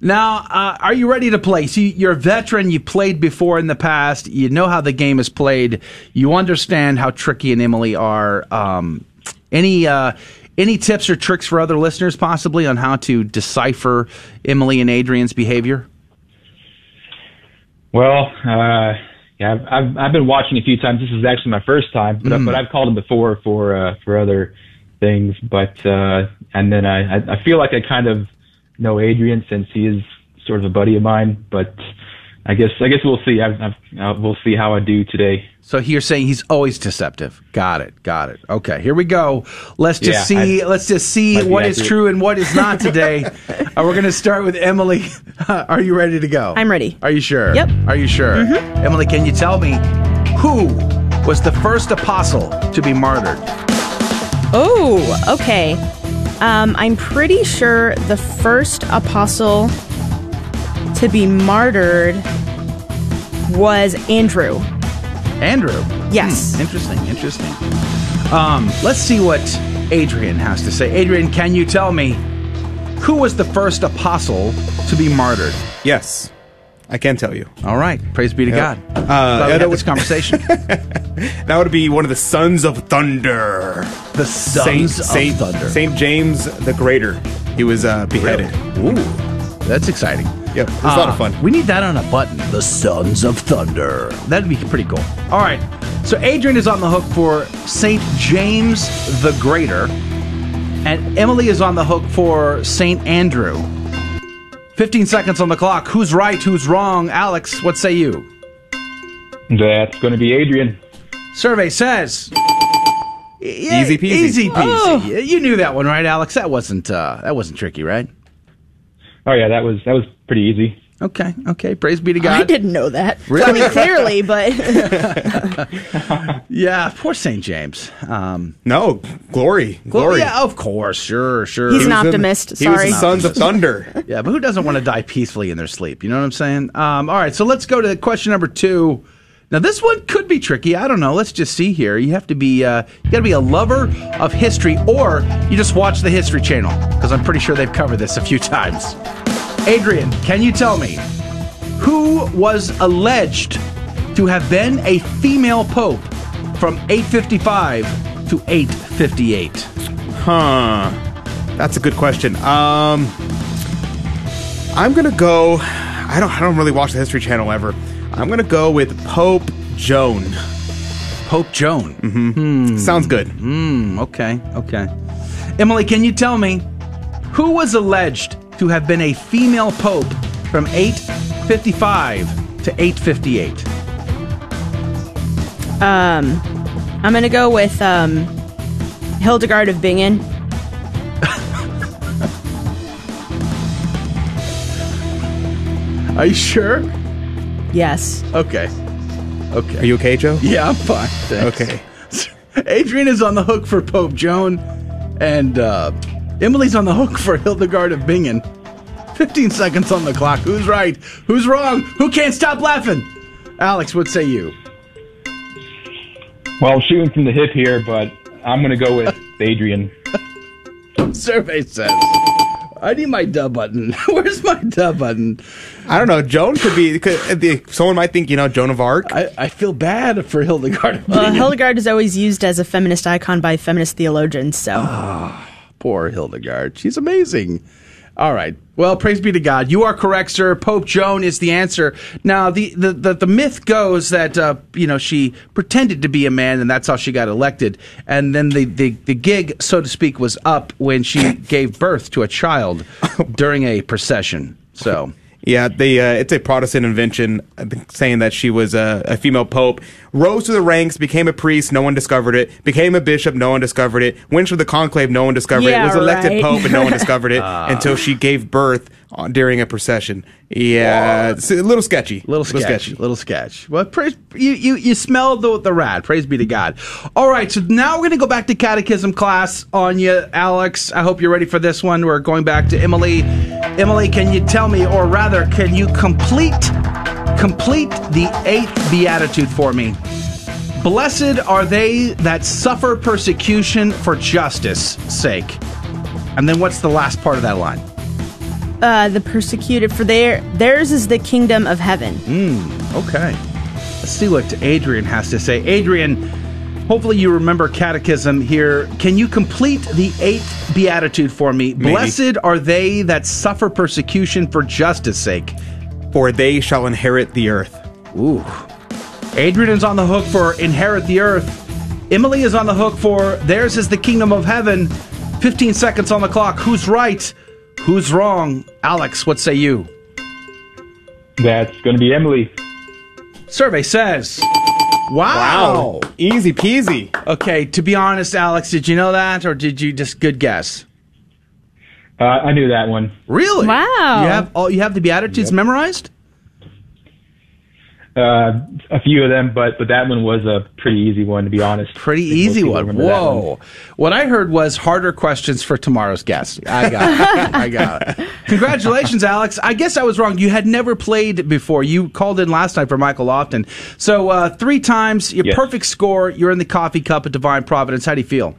Now, uh, are you ready to play? So you're a veteran. You played before in the past. You know how the game is played. You understand how Tricky and Emily are. Um, any uh, any tips or tricks for other listeners, possibly, on how to decipher Emily and Adrian's behavior? Well, uh, yeah, I've, I've, I've been watching a few times. This is actually my first time, but, Mm. but I've called him before for uh, for other things. But uh, and then I I- I feel like I kind of know Adrian since he is sort of a buddy of mine. But I guess I guess we'll see. I've, I've, uh, we'll see how I do today. So you're saying he's always deceptive. Got it. Got it. Okay, here we go. Let's just Yeah, see. I- let's just see might be what is true and what is not today. uh, we're going to start with Emily. Are you ready to go? I'm ready. Are you sure? Yep. Are you sure? Emily, can you tell me who was the first apostle to be martyred? Oh, okay. Um, I'm pretty sure the first apostle to be martyred was Andrew. Andrew. Yes. Hmm, interesting. Interesting. Um, let's see what Adrian has to say. Adrian, can you tell me who was the first apostle to be martyred? Yes, I can tell you. All right. Praise be to Yeah. God. Uh, Glad we yeah, had that this conversation. That would be one of the sons of thunder. The Saint, Sons of Saint, Thunder. Saint James the Greater. He was uh, beheaded. Ooh, that's exciting. Yep, it was a lot of Uh, fun. We need that on a button. The Sons of Thunder. That'd be pretty cool. All right. So Adrian is on the hook for St. James the Greater, and Emily is on the hook for St. Andrew. 15 seconds on the clock. Who's right? Who's wrong? Alex, what say you? That's going to be Adrian. Survey says. Easy peasy. Easy peasy. Oh. You knew that one, right, Alex? That wasn't uh, that wasn't tricky, right? Oh yeah, that was that was pretty easy. Okay, okay. Praise be to God. I didn't know that. Really? I mean, clearly, but Yeah, poor St. James. Um, no, glory, Well, glory. yeah, of course, sure, sure. He's an He was in- optimist, he was sorry. the Sons of Thunder. yeah, but who doesn't want to die peacefully in their sleep? You know what I'm saying? Um, all right, so let's go to question number two. Now, this one could be tricky. I don't know. Let's just see here. You have to be, uh, you got to be a lover of history, or you just watch the History Channel because I'm pretty sure they've covered this a few times. Adrian, can you tell me who was alleged to have been a female pope from 855 to 858? Huh. That's a good question. Um, I'm gonna go. I don't. I don't really watch the History Channel ever. I'm gonna go with Pope Joan. Pope Joan. Mm-hmm. Sounds good. Hmm. Okay. Okay. Emily, can you tell me who was alleged to have been a female pope from 855 to 858? um, I'm gonna go with um, Hildegard of Bingen. Are you sure? Yes. Okay. Okay. Are you okay, Joe? Yeah, I'm fine. Thanks. Okay. Adrian is on the hook for Pope Joan, and uh, Emily's on the hook for Hildegard of Bingen. 15 seconds on the clock. Who's right? Who's wrong? Who can't stop laughing? Alex, what say you? Well, I'm shooting from the hip here, but I'm going to go with Adrian. Survey says. I need my dub button. Where's my dub button? I don't know. Joan could be. Could, the, someone might think you know Joan of Arc. I, I feel bad for Hildegard. Well, Hildegard is always used as a feminist icon by feminist theologians. So Ah, poor Hildegard. She's amazing. All right. Well, praise be to God. You are correct, sir. Pope Joan is the answer. Now, the the, the, the myth goes that uh, you know she pretended to be a man, and that's how she got elected. And then the, the, the gig, so to speak, was up when she gave birth to a child during a procession. So. Yeah, the uh, it's a Protestant invention uh, saying that she was a, a female pope. Rose to the ranks, became a priest, no one discovered it. Became a bishop, no one discovered it. Went through the conclave, no one discovered it. Was elected right. pope, and no one discovered it Ah. until she gave birth on, Uh, during a procession. Yeah, it's a little sketchy. Little sketch, little sketch. Well, praise you, you, you smell the the rat. Praise be to God. All right, so now we're going to go back to catechism class on you, Alex. I hope you're ready for this one. We're going back to Emily. Emily, can you tell me, or rather, can you complete complete the eighth beatitude for me? Blessed are they that suffer persecution for justice' sake. And then what's the last part of that line? Uh, the persecuted, for their theirs is the kingdom of heaven. Hmm. Okay. Let's see what Adrian has to say. Adrian, hopefully you remember catechism here. Can you complete the eighth beatitude for me? Maybe. Blessed are they that suffer persecution for justice' sake. For they shall inherit the earth. Ooh. Adrian is on the hook for inherit the earth. Emily is on the hook for theirs is the kingdom of heaven. 15 seconds on the clock. Who's right? Who's wrong? Alex, what say you? That's going to be Emily. Survey says. Wow. Easy peasy. Okay, to be honest, Alex, did you know that or did you just good guess? Uh, I knew that one. Really? Wow. You have all you have the beatitudes memorized? Uh, a few of them, but but that one was a pretty easy one to be honest. Pretty I think most easy one. remember that Whoa. What I heard was harder questions for tomorrow's guest. I got it. I got it. Congratulations, Alex. I guess I was wrong. You had never played before. You called in last night for Michael Lofton. So uh, three times, your Yes. perfect score. You're in the coffee cup at Divine Providence. How do you feel?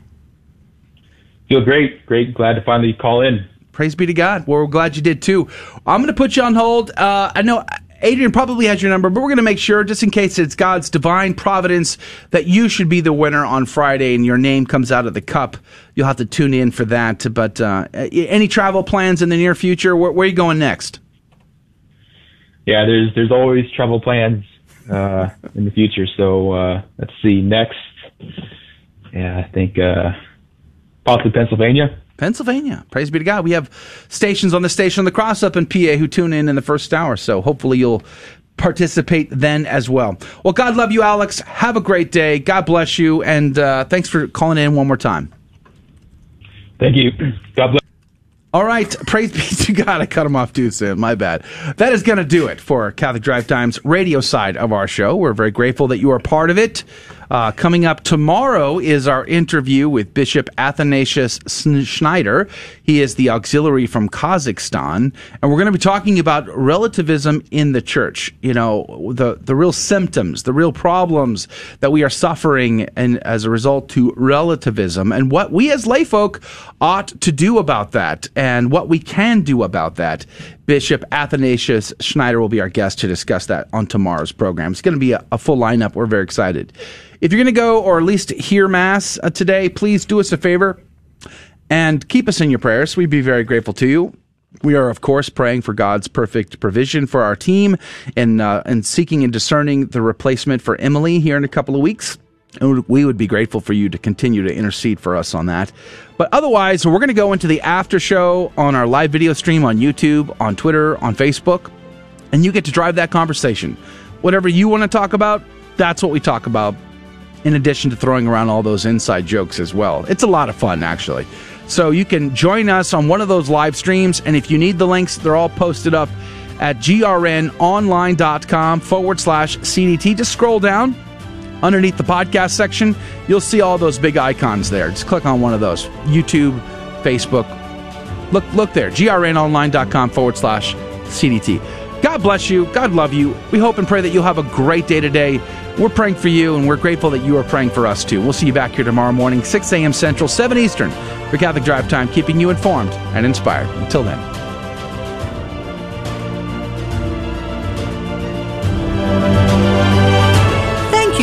Feel great, great. Glad to finally call in. Praise be to God. Well, we're glad you did too. I'm going to put you on hold. Uh, I know Adrian probably has your number, but we're going to make sure, just in case it's God's divine providence, that you should be the winner on Friday and your name comes out of the cup. You'll have to tune in for that. But uh, any travel plans in the near future? Where, where are you going next? Yeah, there's there's always travel plans uh, in the future. So uh, let's see. Next, yeah, I think uh, possibly Pennsylvania. Pennsylvania. Praise be to God. We have stations on the station on the cross up in PA who tune in in the first hour. So hopefully you'll participate then as well. Well, God love you, Alex. Have a great day. God bless you. And uh, thanks for calling in one more time. Thank you. God bless. All right, praise be to God. I cut him off too soon. My bad. That is going to do it for Catholic Drive Time's radio side of our show. We're very grateful that you are part of it. Uh, coming up tomorrow is our interview with Bishop Athanasius Schneider. He is the auxiliary from Kazakhstan, and we're going to be talking about relativism in the church. You know, the the real symptoms, the real problems that we are suffering, and as a result to relativism, and what we as layfolk ought to do about that, and what we can do about that. Bishop Athanasius Schneider will be our guest to discuss that on tomorrow's program. It's going to be a, a full lineup. We're very excited. If you're going to go or at least hear Mass uh, today, please do us a favor and keep us in your prayers. We'd be very grateful to you. We are, of course, praying for God's perfect provision for our team and, uh, and seeking and discerning the replacement for Emily here in a couple of weeks. And we would be grateful for you to continue to intercede for us on that. But otherwise, we're going to go into the after show on our live video stream on YouTube, on Twitter, on Facebook, and you get to drive that conversation. Whatever you want to talk about, that's what we talk about, in addition to throwing around all those inside jokes as well. It's a lot of fun, actually. So you can join us on one of those live streams, and if you need the links, they're all posted up at grnonline.com forward slash CDT. Just scroll down underneath the podcast section. You'll see all those big icons there. Just click on one of those YouTube, Facebook. Look, look there, grnonline.com forward slash CDT. God bless you. God love you. We hope and pray that you'll have a great day today. We're praying for you, and we're grateful that you are praying for us too. We'll see you back here tomorrow morning, 6 a.m. Central, 7 Eastern, for Catholic Drive Time, keeping you informed and inspired. Until then.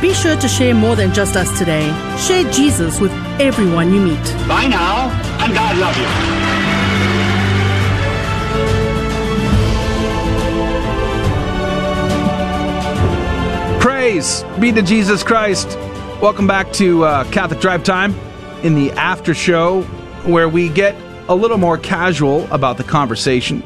Be sure to share more than just us today. Share Jesus with everyone you meet. Bye now, and God love you. Praise be to Jesus Christ. Welcome back to uh, Catholic Drive Time in the after show where we get a little more casual about the conversation.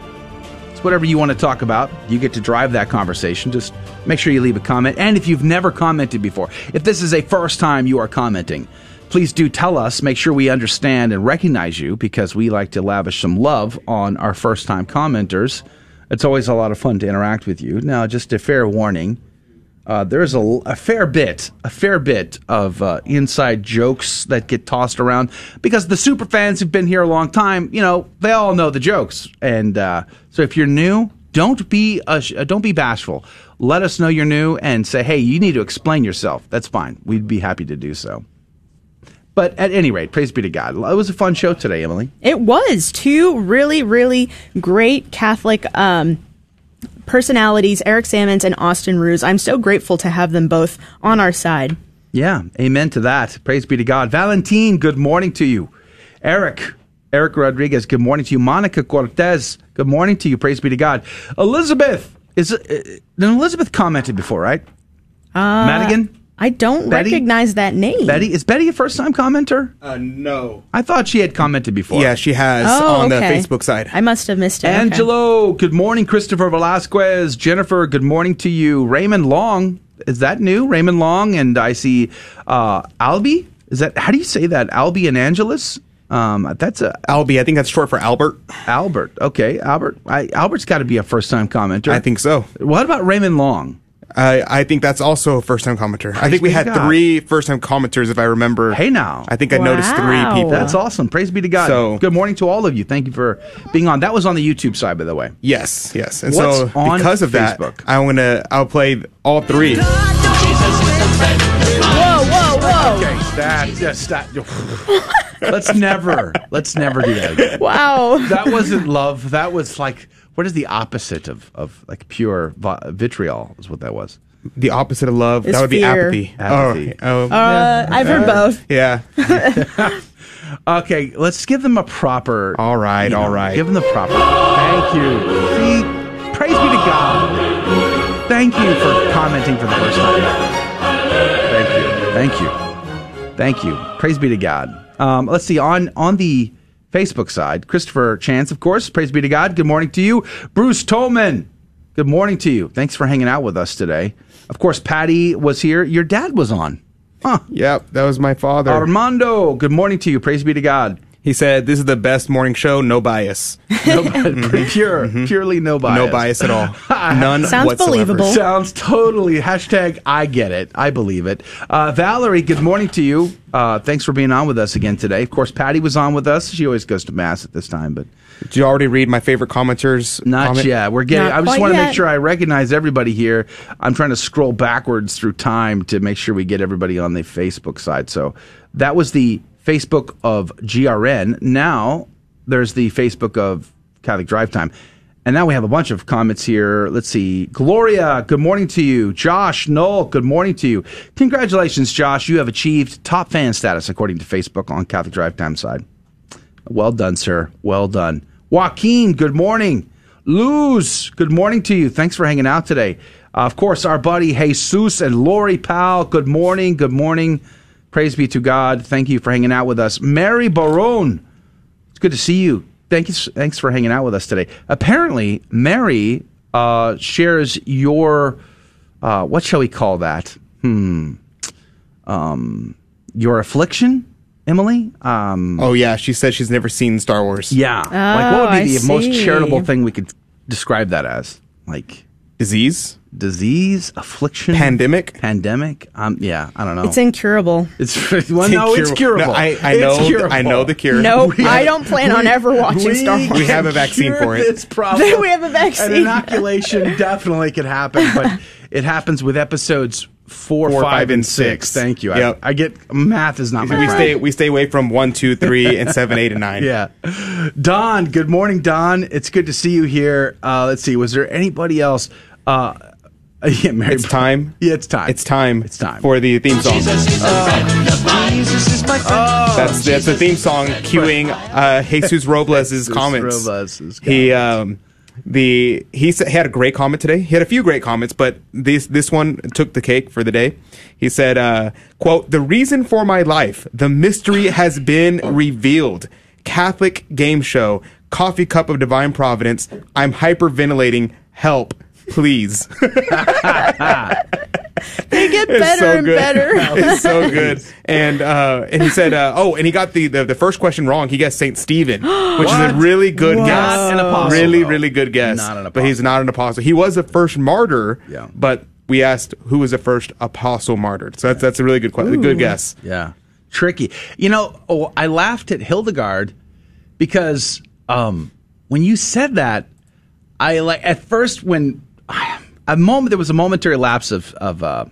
It's whatever you want to talk about. You get to drive that conversation. Just make sure you leave a comment. And if you've never commented before, if this is a first time you are commenting, please do tell us. Make sure we understand and recognize you because we like to lavish some love on our first time commenters. It's always a lot of fun to interact with you. Now, just a fair warning uh, there's a, a fair bit, a fair bit of uh, inside jokes that get tossed around because the super fans who've been here a long time, you know, they all know the jokes. And uh, so if you're new, don't be uh, don't be bashful. Let us know you're new and say, hey, you need to explain yourself. That's fine. We'd be happy to do so. But at any rate, praise be to God. It was a fun show today, Emily. It was two really, really great Catholic um, personalities, Eric Sammons and Austin Ruse. I'm so grateful to have them both on our side. Yeah, amen to that. Praise be to God. Valentine, good morning to you. Eric, Eric Rodriguez, good morning to you. Monica Cortez, good morning to you. Praise be to God. Elizabeth, is uh, Elizabeth commented before, right? Uh, Madigan? I don't Betty? recognize that name. Betty, is Betty a first time commenter? Uh, no. I thought she had commented before. Yeah, she has Oh, on okay. the Facebook side. I must have missed it. Okay. Angelo, good morning. Christopher Velasquez, Jennifer, good morning to you. Raymond Long, is that new? Raymond Long, and I see uh, Albie. Is that how do you say that? Albie and Angelus. Um, that's a Albie. I think that's short for Albert. Albert. Okay, Albert. I, Albert's got to be a first time commenter. I think so. What about Raymond Long? I I think that's also a first time commenter. I think we had God. three first time commenters, if I remember. Hey now. I think I noticed three people. That's awesome. Praise be to God. So- good morning to all of you. Thank you for being on. That was on the YouTube side, by the way. Yes, yes. And What's so because of Facebook? that, I'm gonna I'll play all three. Whoa, whoa, whoa. Okay, that just that. let's never, let's never do that again. Wow. That wasn't love. That was like, what is the opposite of of like pure vi- vitriol? Is what that was. The opposite of love. It's that would be apathy. Apathy. Oh, oh Uh, I've heard both. yeah. Okay, let's give them a proper. All right, you know, all right. Give them the proper. Thank you. See, praise be to God. Thank you for commenting for the first time. Thank you. Thank you. Thank you. Praise be to God. Um, let's see on on the Facebook side, Christopher Chance, of course. Praise be to God. Good morning to you, Bruce Tolman. Good morning to you. Thanks for hanging out with us today. Of course, Patty was here. Your dad was on. Huh. Yep, that was my father. Armando, good morning to you. Praise be to God. He said, "This is the best morning show. No bias. No, pure, purely no bias. Mm-hmm. No bias at all. None Sounds whatsoever." believable. Sounds totally hashtag. I get it. I believe it. Uh, Valerie, good morning to you. Uh, thanks for being on with us again today. Of course, Patty was on with us. She always goes to mass at this time, but Did you already read my favorite commenters? not comment? yet. We're getting. Not I just want to make sure I recognize everybody here. I'm trying to scroll backwards through time to make sure we get everybody on the Facebook side. So that was the Facebook of GRN. Now there's the Facebook of Catholic Drive Time. And now we have a bunch of comments here. Let's see. Gloria, good morning to you. Josh, Noel, good morning to you. Congratulations, Josh. You have achieved top fan status according to Facebook on Catholic Drive Time side. Well done, sir. Well done. Joaquin, good morning. Luz, good morning to you. Thanks for hanging out today. Uh, of course, our buddy Jesus and Lori Powell, good morning. Good morning. Praise be to God. Thank you for hanging out with us. Mary Barone, it's good to see you. Thank you. Thanks for hanging out with us today. Apparently, Mary uh, shares your, uh, what shall we call that? Hmm. Um, your affliction, Emily? Um, Oh yeah, she said she's never seen Star Wars. yeah. like, what would Oh, be I the most charitable thing we could describe that as? Like, disease, disease, affliction, pandemic, pandemic. Um, yeah, I don't know. It's incurable. It's well, no, it's curable. No, I, I It's know. curable. I know the cure. No, I don't plan on ever watching we Star Wars. We have a vaccine for it. This problem. We have a vaccine. An inoculation definitely could happen, but it happens with episodes four, Four, five, and six. Thank you. Yep. I, I get math is not my we friend. stay we stay away from one, two, three, and seven, eight, and nine. Yeah. Don, good morning, Don. It's good to see you here. Uh, let's see. Was there anybody else? Uh, yeah, Mary It's time. Yeah, it's time. It's time. It's time. for the theme song. Oh, That's that's the theme song cueing uh, Jesus Robles' comments. Robles' He um the he said he had a great comment today. He had a few great comments, but this this one took the cake for the day. He said, uh, "quote The reason for my life, the mystery has been revealed. Catholic game show, coffee cup of divine providence. I'm hyperventilating. Help, please." They get It's better so and good. better. it's so good. And uh, and he said, uh, oh, and he got the, the the first question wrong. He guessed Saint Stephen, which is a really good What? guess. Not an apostle, Really, though. really good guess. Not an But he's not an apostle. He was the first martyr. Yeah. But we asked who was the first apostle martyred. So that's that's a really good question. Good guess. Yeah. Tricky. You know, oh, I laughed at Hildegard because um, when you said that, I like at first when a moment there was a momentary lapse of of uh,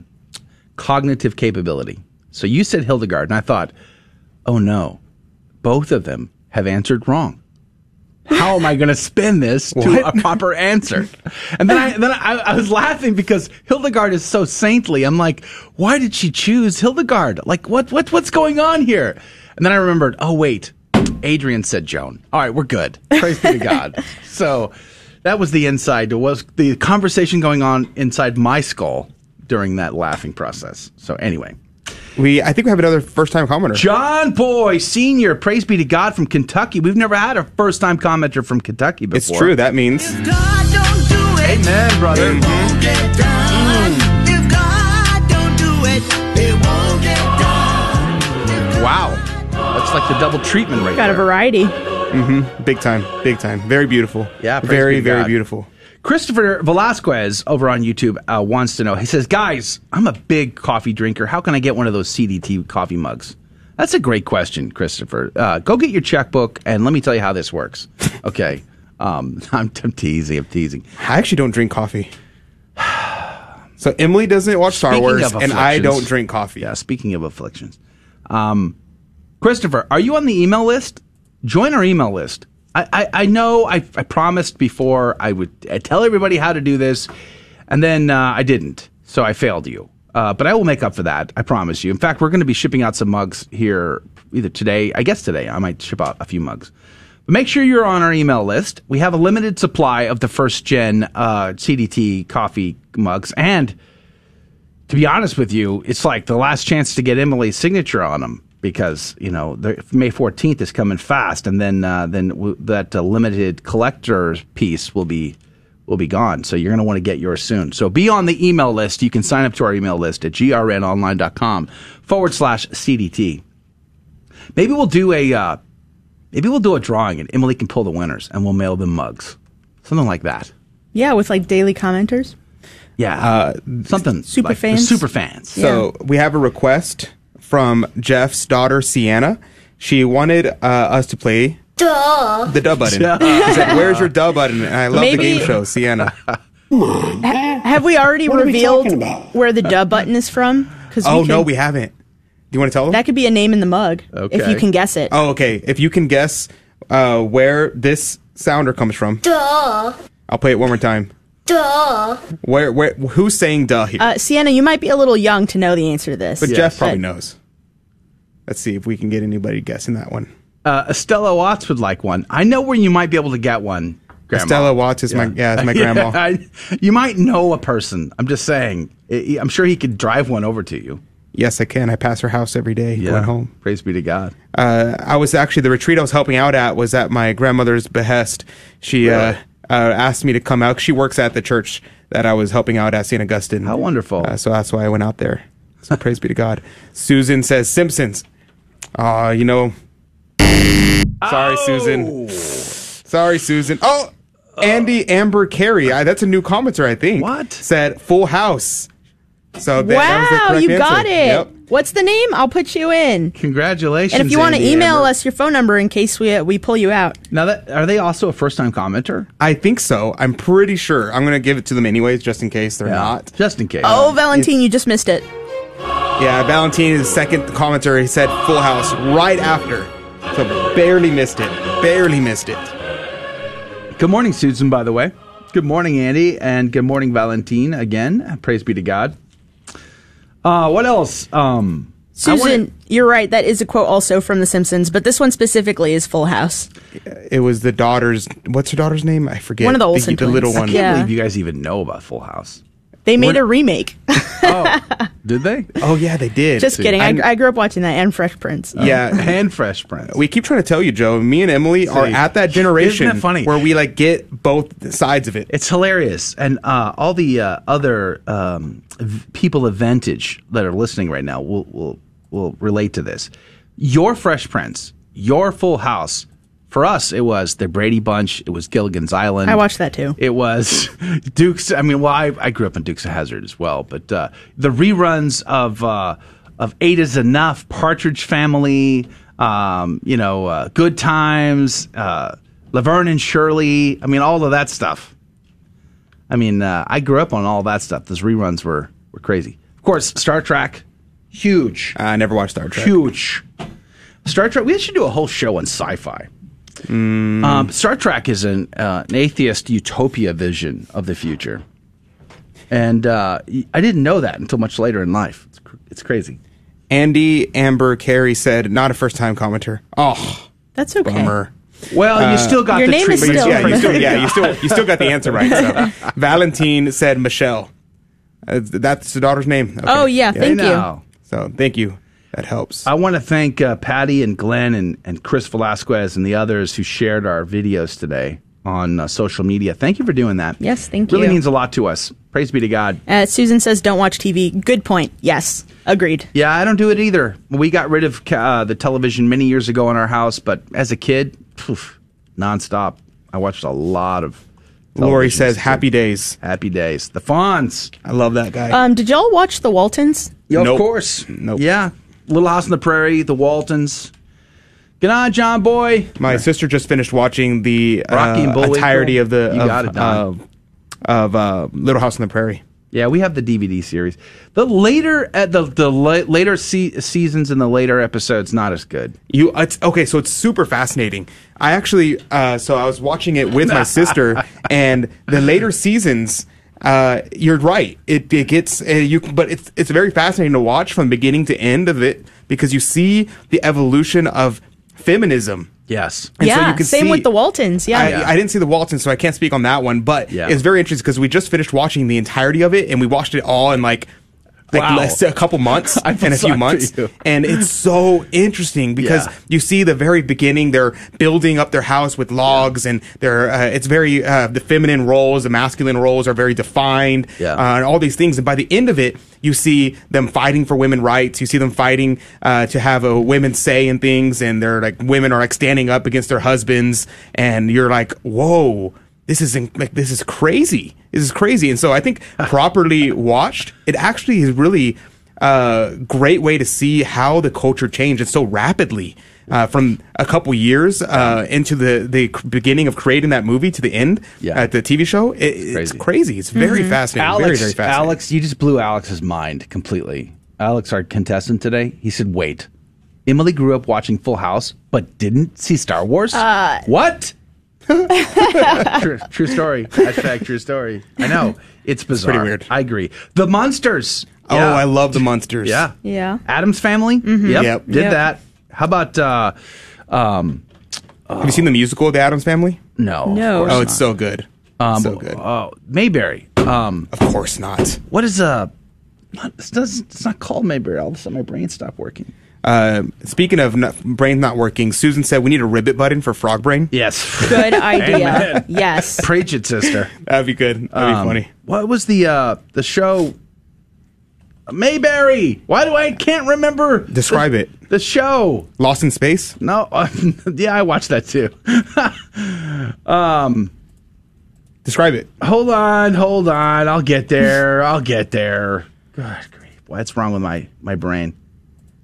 cognitive capability. So you said Hildegard, and I thought, oh no, both of them have answered wrong. How am I going to spin this to What? a proper answer? And then I then I, I was laughing because Hildegard is so saintly. I'm like, why did she choose Hildegard? Like, what what what's going on here? And then I remembered, oh wait, Adrian said Joan. All right, we're good. Praise be to God. So that was the inside. It was the conversation going on inside my skull during that laughing process. So anyway. We I think we have another first time commenter. John Boy Senior, praise be to God from Kentucky. We've never had a first time commenter from Kentucky before. It's true. That means Amen, brother. Wow. That's like the double treatment right Got a variety. Mm-hmm. big time, big time. Very beautiful. Yeah, very be very God. beautiful. Christopher Velasquez over on YouTube uh, wants to know. He says, "Guys, I'm a big coffee drinker. How can I get one of those CDT coffee mugs?" That's a great question, Christopher. Uh, go get your checkbook and let me tell you how this works. Okay, um, I'm, I'm teasing. I'm teasing. I actually don't drink coffee. So Emily doesn't watch Star Speaking Wars, and I don't drink coffee. Yeah, speaking of afflictions, um, Christopher, are you on the email list? Join our email list. I, I, I know I, I promised before I would i tell everybody how to do this, and then uh, I didn't, so I failed you. Uh, but I will make up for that. I promise you. In fact, we're going to be shipping out some mugs here either today. I guess today I might ship out a few mugs. But make sure you're on our email list. We have a limited supply of the first gen uh, CDT coffee mugs, and to be honest with you, it's like the last chance to get Emily's signature on them because you know the, May fourteenth is coming fast, and then uh, then w- that uh, limited collector's piece will be will be gone. So you're going to want to get yours soon. So be on the email list. You can sign up to our email list at grnonline.com forward slash CDT. Maybe we'll do a uh, maybe we'll do a drawing, and Emily can pull the winners, and we'll mail them mugs, something like that. Yeah, with like daily commenters. Yeah, uh, something Super like fans? super fans. So we have a request from Jeff's daughter Sienna. She wanted uh, us to play Duh. the dub button. Duh. She said, "Where's your dub button?" And I love Maybe- the game show, Sienna. Ha- have we already What are we revealed talking about? where the dub button is from? Because oh no, we haven't. Do you want to tell them? That could be a name in the mug if you can guess it. Oh, okay. If you can guess uh, where this sounder comes from, Duh. I'll play it one more time. Duh. Where, where, who's saying "duh" here? Uh, Sienna, you might be a little young to know the answer to this. but Jeff probably But- knows. Let's see if we can get anybody guessing that one. Uh, Estella Watts would like one. I know where you might be able to get one. Grandma. Estella Watts is my yeah, is my grandma. I- you might know a person. I'm just saying. I- I'm sure he could drive one over to you. Yes, I can. I pass her house every day yeah. going home. Praise be to God. Uh, I was actually the retreat I was helping out at was at my grandmother's behest. She uh, uh, asked me to come out. She works at the church that I was helping out at St. Augustine. How wonderful! Uh, so that's why I went out there. So praise be to God. Susan says Simpsons. Uh, you know. Sorry, Susan. Sorry, Susan. Oh, Andy Amber Carey, I, that's a new commenter, I think. What? Said Full House. So that, that was the wow, correct you answer. got it. Yep. What's the name? I'll put you in. Congratulations. And if you want to email Amber. us your phone number in case we uh, we pull you out. Now that are they also a first time commenter? I think so. I'm pretty sure. I'm going to give it to them anyways, just in case they're not. Just in case. Oh, Valentine, you just missed it. Yeah, Valentine is the second commenter. He said Full House right after. So barely missed it. Barely missed it. Good morning, Susan, by the way. Good morning, Andy, and good morning, Valentine, again. Praise be to God. Uh, what else? Um, I wanna- Susan, you're right. That is a quote also from The Simpsons, but this one specifically is Full House. It was the daughter's. What's her daughter's name? I forget. One of the Olsen the, little twins. one. I can't Yeah. believe you guys even know about Full House. They made What- a remake. Oh, did they? Oh yeah, they did. Just kidding. I'm- I, I grew up watching that and Fresh Prince. Yeah, and Fresh Prince. We keep trying to tell you, Joe. Me and Emily are at that generation isn't that funny? where we like get both sides of it. It's hilarious, and uh, all the uh, other um, v- people of vintage that are listening right now will will will relate to this. Your Fresh Prince, your Full House. For us, it was the Brady Bunch. It was Gilligan's Island. I watched that too. It was Dukes. I mean, well, I, I grew up in Dukes of Hazzard as well, but uh, the reruns of uh, of Eight is Enough, Partridge Family, um, you know, uh, Good Times, uh, Laverne and Shirley. I mean, all of that stuff. I mean, uh, I grew up on all that stuff. Those reruns were were crazy. Of course, Star Trek, huge. I never watched Star Trek. Huge. Star Trek. We should do a whole show on sci-fi. Um, Star Trek is an, uh, an atheist utopia vision of the future, and uh, y- I didn't know that until much later in life. It's, cr- it's crazy. Andy Amber Carey said, "Not a first time commenter." Oh, That's okay. bummer. Well, you Uh, still got Your the name is still- yeah, you still, yeah, you still, you still got the answer right. So. Valentine said Michelle. Uh, that's the daughter's name. Okay. Oh, yeah, thank I you. So thank you. That helps. I want to thank uh, Patty and Glenn and, and Chris Velasquez and the others who shared our videos today on uh, social media. Thank you for doing that. Yes, thank really you. Really means a lot to us. Praise be to God. Uh, Susan says, "Don't watch TV." Good point. Yes, agreed. Yeah, I don't do it either. We got rid of uh, the television many years ago in our house, but as a kid, poof, nonstop. I watched a lot of. Lori says, as "Happy days." Happy days. The Fonz. I love that guy. Um, did y'all watch The Waltons? Yeah, Nope. Of course. Nope. Yeah. Little House on the Prairie, The Waltons. Good on, John Boy. My sister just finished watching the Rocky and uh, Bullwinkle. entirety of the You of, got it, Don. of, of uh, Little House on the Prairie. Yeah, we have the DVD series. The later at the the la- later se- seasons and the later episodes not as good. You it's okay, so it's super fascinating. I actually uh, so I was watching it with my sister, and the later seasons. Uh, you're right. It it gets uh, you, but it's it's very fascinating to watch from beginning to end of it because you see the evolution of feminism. Yes. And so yeah, you can same see- with The Waltons. Yeah. I, I didn't see the Waltons, so I can't speak on that one. But Yeah. it's very interesting because we just finished watching the entirety of it, and we watched it all in like. Like Wow. less, a couple months and a few months, and it's so interesting because Yeah. you see the very beginning they're building up their house with logs and they're uh, it's very uh, the feminine roles the masculine roles are very defined Yeah. uh, and all these things and by the end of it you see them fighting for women rights you see them fighting uh, to have a women say in things and they're like women are like standing up against their husbands and you're like whoa this is in, like this is crazy this is crazy and so i think properly watched it actually is really uh, great way to see how the culture changed so rapidly uh, from a couple years uh, into the, the beginning of creating that movie to the end Yeah. at the TV show. It, it's crazy. It's very fascinating. Alex, very, very fascinating. Alex, you just blew Alex's mind completely. Alex, our contestant today, he said, "Wait, Emily grew up watching Full House, but didn't see Star Wars. Uh, what?" true, true story. Hashtag true story. I know it's bizarre. pretty weird. I agree. The Munsters. Oh, Yeah. I love the Munsters. Yeah. Yeah. Addams family. Yep. Yep. Did Yep. that. How about uh um Have you seen the musical, of The Addams Family? no. of No. course Oh, not. it's so good. um, so good. Oh, Mayberry. Um Of course not. what is uh not, it does, it's not called Mayberry. All of a sudden my brain stopped working. Uh, speaking of not, brain not working, Susan said we need a ribbit button for Frog Brain. Yes. Good idea. Yes. Preach it, sister. That'd be good. That'd Um, be funny. What was the uh the show Mayberry? Why do I can't remember Describe the, it. The show. Lost in Space? No, yeah, I watched that too. um, Describe it. Hold on, hold on. I'll get there. I'll get there. God grief. What's wrong with my, my brain?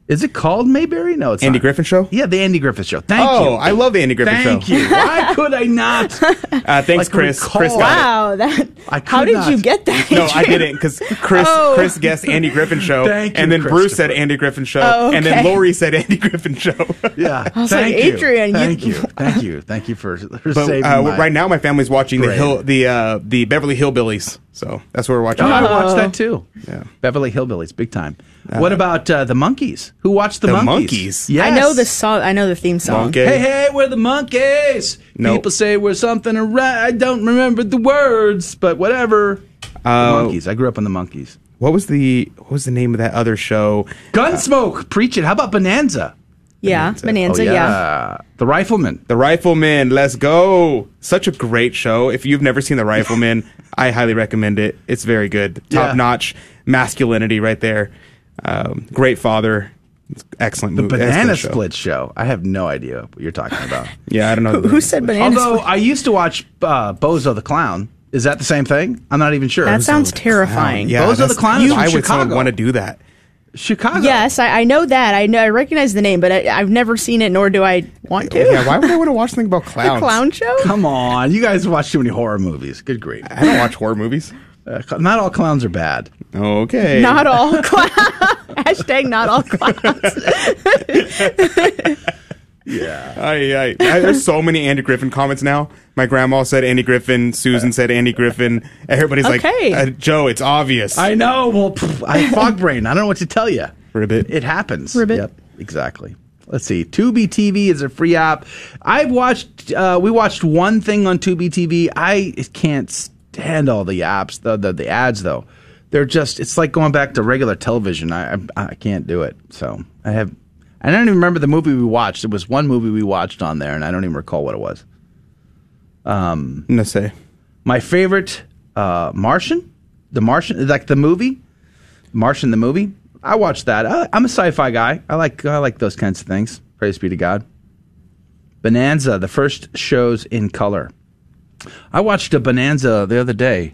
Is it called Mayberry? No, it's Andy not. Griffin Show? Yeah, the Andy Griffith Show. Thank oh, you. I love the Andy Griffin Thank Show. Thank you. Why could I not? Uh, thanks, Like, Chris. recall- Chris got Wow, that. I How did not. you get that? No, I didn't because Chris Oh. Chris guessed Andy Griffin Show, Thank you, and then Bruce said Andy Griffin Show, Oh, and then. Lori said Andy Griffin Show. Yeah. I was thank like, you. Adrian, Thank you. Thank you. Thank you for, for but saving uh, my... right now, my family's watching the hill the uh, the Beverly Hillbillies, so that's what we're watching. Oh, I watched that too. Yeah. Beverly Hillbillies, big time. what about uh, the Monkees? Who watched the, The monkeys? Monkees? Yes. I know the song. I know the theme song. Monkey. Hey, hey, we're the Monkees. Nope. People say we're something around. I don't remember the words, but whatever. The Uh, Monkees. I grew up on the Monkees. What was the what was the name of that other show? Gunsmoke. Preach it. How about Bonanza? Yeah, Bonanza. Oh, yeah. The Rifleman. The Rifleman. Let's go! Such a great show. If you've never seen The Rifleman, I highly recommend it. It's very good. Yeah. Top notch masculinity right there. Um, great father. Excellent The movie. Banana excellent show. Split show. I have no idea what you're talking about. Yeah, I don't know. Who, who said banana? Although split? I used to watch uh, Bozo the Clown. Is that the same thing? I'm not even sure. That sounds terrifying. Yeah, Bozo the Clown is from Why would someone Chicago. want to do that? Chicago. Yes, I, I know that. I know. I recognize the name, but I, I've never seen it, nor do I want to. Yeah, why would I want to watch something about the clowns? clown show. Come on, you guys watch too many horror movies. Good grief. I don't watch horror movies. Uh, cl- not all clowns are bad. Okay. Not all clowns. Hashtag not all clowns. Yeah. I, I, I, there's so many Andy Griffin comments now. My grandma said Andy Griffin. Susan said Andy Griffin. Everybody's Okay. like, uh, Joe, it's obvious. I know. Well, pff, I have fog brain. I don't know what to tell you. Ribbit. It happens. Ribbit. Yep. Exactly. Let's see. Tubi TV is a free app. I've watched. Uh, we watched one thing on Tubi TV. I can't stand all the apps. The the, the ads though. They're just. It's like going back to regular television. I, I I can't do it. So I have. I don't even remember the movie we watched. It was one movie we watched on there, and I don't even recall what it was. Um, no say. my favorite uh, Martian, the Martian, like the movie, Martian the movie. I watched that. I, I'm a sci-fi guy. I like I like those kinds of things. Praise be to God. Bonanza, the first shows in color. I watched a Bonanza the other day.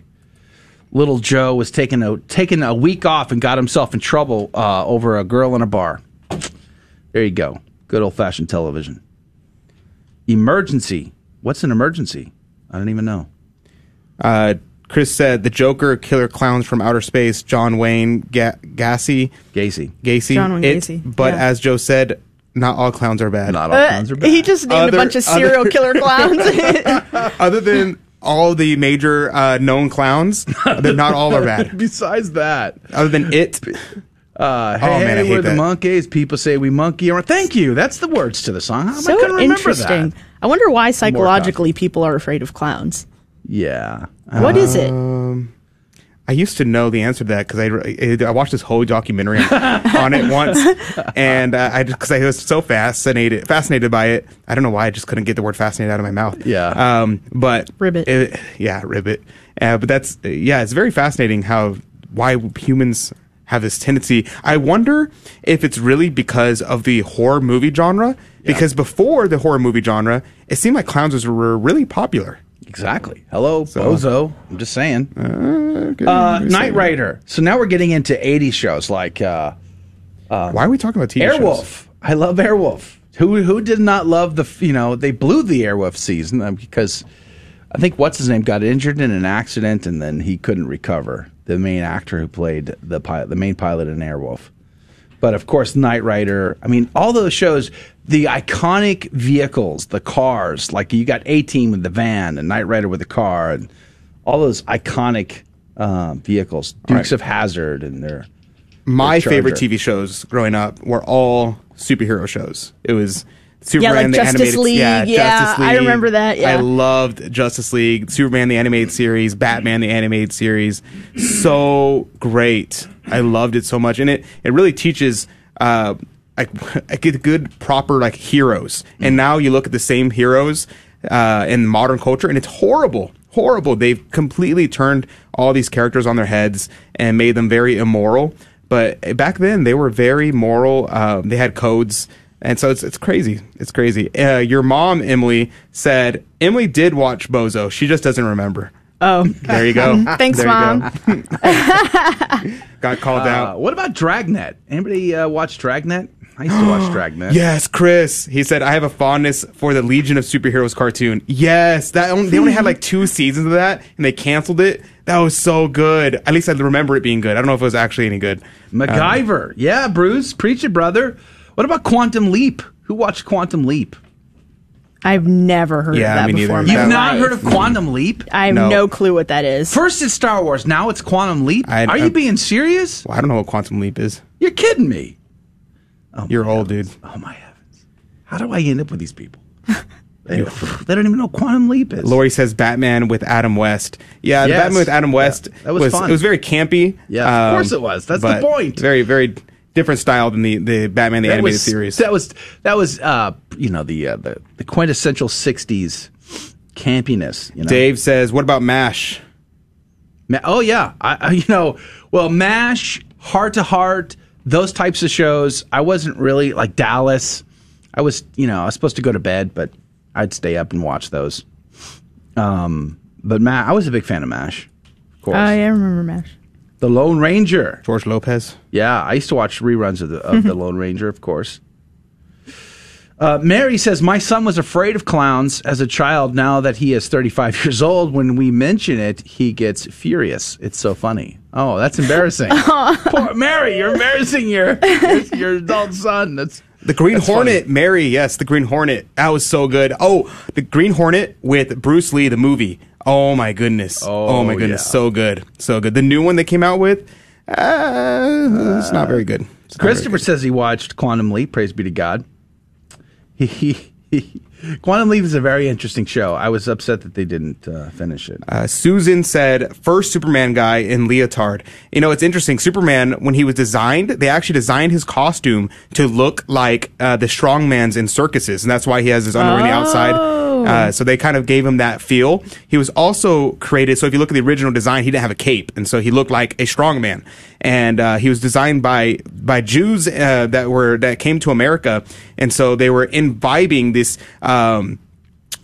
Little Joe was taking a taking a week off and got himself in trouble uh, over a girl in a bar. There you go. Good old fashioned television. Emergency. What's an emergency? I don't even know. Uh, Chris said the Joker, Killer Clowns from Outer Space, John Wayne Ga- Gacy, Gacy. Gacy. John Wayne It- Gacy, But yeah. as Joe said, not all clowns are bad. Not all Uh, clowns are bad. he just named Other- a bunch of serial other- killer clowns. Other than all the major uh, known clowns, they're not all are bad. Besides that, Other than it, uh, hey, Oh, man, hey, we're the that. Monkees. People say we monkey around. Thank you. That's the words to the song. How am I so remember interesting. that? I wonder why psychologically people are afraid of clowns. Yeah. What is it? Um, I used to know the answer to that because I, I watched this whole documentary on it once, and uh, I because I was so fascinated fascinated by it. I don't know why I just couldn't get the word fascinated out of my mouth. Yeah. Um. But Ribbit. it- yeah, ribbit. Uh, but that's yeah. It's very fascinating how why humans have this tendency. I wonder if it's really because of the horror movie genre. Because before the horror movie genre, it seemed like clowns was, were really popular. Exactly. Hello, So- Bozo. I'm just saying. Uh, just Knight. Rider. So now we're getting into 80s shows like uh, Why are we talking about TV shows? Airwolf. I love Airwolf. Who who did not love the you know they blew the Airwolf season uh, because I think what's his name got injured in an accident and then he couldn't recover. The main actor who played the pilot, the main pilot in Airwolf. But of course, Knight Rider. I mean, all those shows, the iconic vehicles, the cars, like you got A Team with the van and Knight Rider with the car, and all those iconic uh, vehicles, Dukes Right. of Hazzard, and their my their favorite TV shows growing up were all superhero shows. It was Superman like the Justice animated League, yeah, yeah, Justice I remember that, yeah. I loved Justice League, Superman the animated series, Batman the animated series. So great. I loved it so much and it it really teaches uh like good proper like heroes. And now you look at the same heroes uh in modern culture and it's horrible. Horrible. They've completely turned all these characters on their heads and made them very immoral. But back then, they were very moral. Uh, they had codes, and so it's it's crazy. It's crazy. Uh, your mom, Emily, said Emily did watch Bozo. She just doesn't remember. Oh, There you go. Thanks, There Mom. go. Got called Uh, out. what about Dragnet? Anybody uh, watch Dragnet? I used to watch Dragnet. Yes, Chris. He said, I have a fondness for the Legion of Superheroes cartoon. Yes, that only, they only had like two seasons of that, and they canceled it. That was so good. At least I remember it being good. I don't know if it was actually any good. MacGyver. yeah, Bruce, preach it, brother. What about Quantum Leap? Who watched Quantum Leap? I've never heard Yeah, of that me neither. before. in You've my not life. heard of Quantum Leap? I have No. no. clue what that is. First it's Star Wars, now it's Quantum Leap. I- Are I- you being serious? Well, I don't know what Quantum Leap is. You're kidding me. You're old, dude. Oh my heavens! How do I end up with these people? they, they don't even know what Quantum Leap is. Lori says Batman with Adam West. Yeah, the Yes. Batman with Adam West Yeah, that was fun. It was very campy. Yeah, of um, course it was. That's the but point. Very, very different style than the, the Batman the that animated was, series. That was that was uh, you know the, uh, the the quintessential '60s campiness. You know? Dave says, "What about Mash?" Ma- oh yeah, I, I you know well Mash, Hart to Hart, those types of shows. I wasn't really like Dallas. I was you know I was supposed to go to bed, but I'd stay up and watch those. Um, but Ma- I was a big fan of Mash. Of course, Oh, yeah, I remember MASH. The Lone Ranger. George Lopez. Yeah, I used to watch reruns of the of the Lone Ranger, of course. Uh, Mary says, My son was afraid of clowns as a child. Now that he is 35 years old, when we mention it, he gets furious. It's so funny. Oh, that's embarrassing. Poor Mary, you're embarrassing your, your, your adult son. That's The Green That's Hornet, Mary, yes, the Green Hornet. That was so good. Oh, the Green Hornet with Bruce Lee, the movie. Oh my goodness. Oh, my goodness. yeah. So good. So good. The new one they came out with, uh, it's not very good. Not very Christopher says he watched Quantum Leap. Praise be to God. He, Quantum Leap is a very interesting show. I was upset that they didn't uh, finish it. Uh, Susan said, first Superman guy in leotard. You know, it's interesting. Superman, when he was designed, they actually designed his costume to look like uh, the strongmans in circuses, and that's why he has his underwear on the outside. Uh, so they kind of gave him that feel. He was also created. So if you look at the original design, he didn't have a cape, and so he looked like a strongman. And uh, he was designed by by Jews uh, that were that came to America, and so they were imbibing this. Um,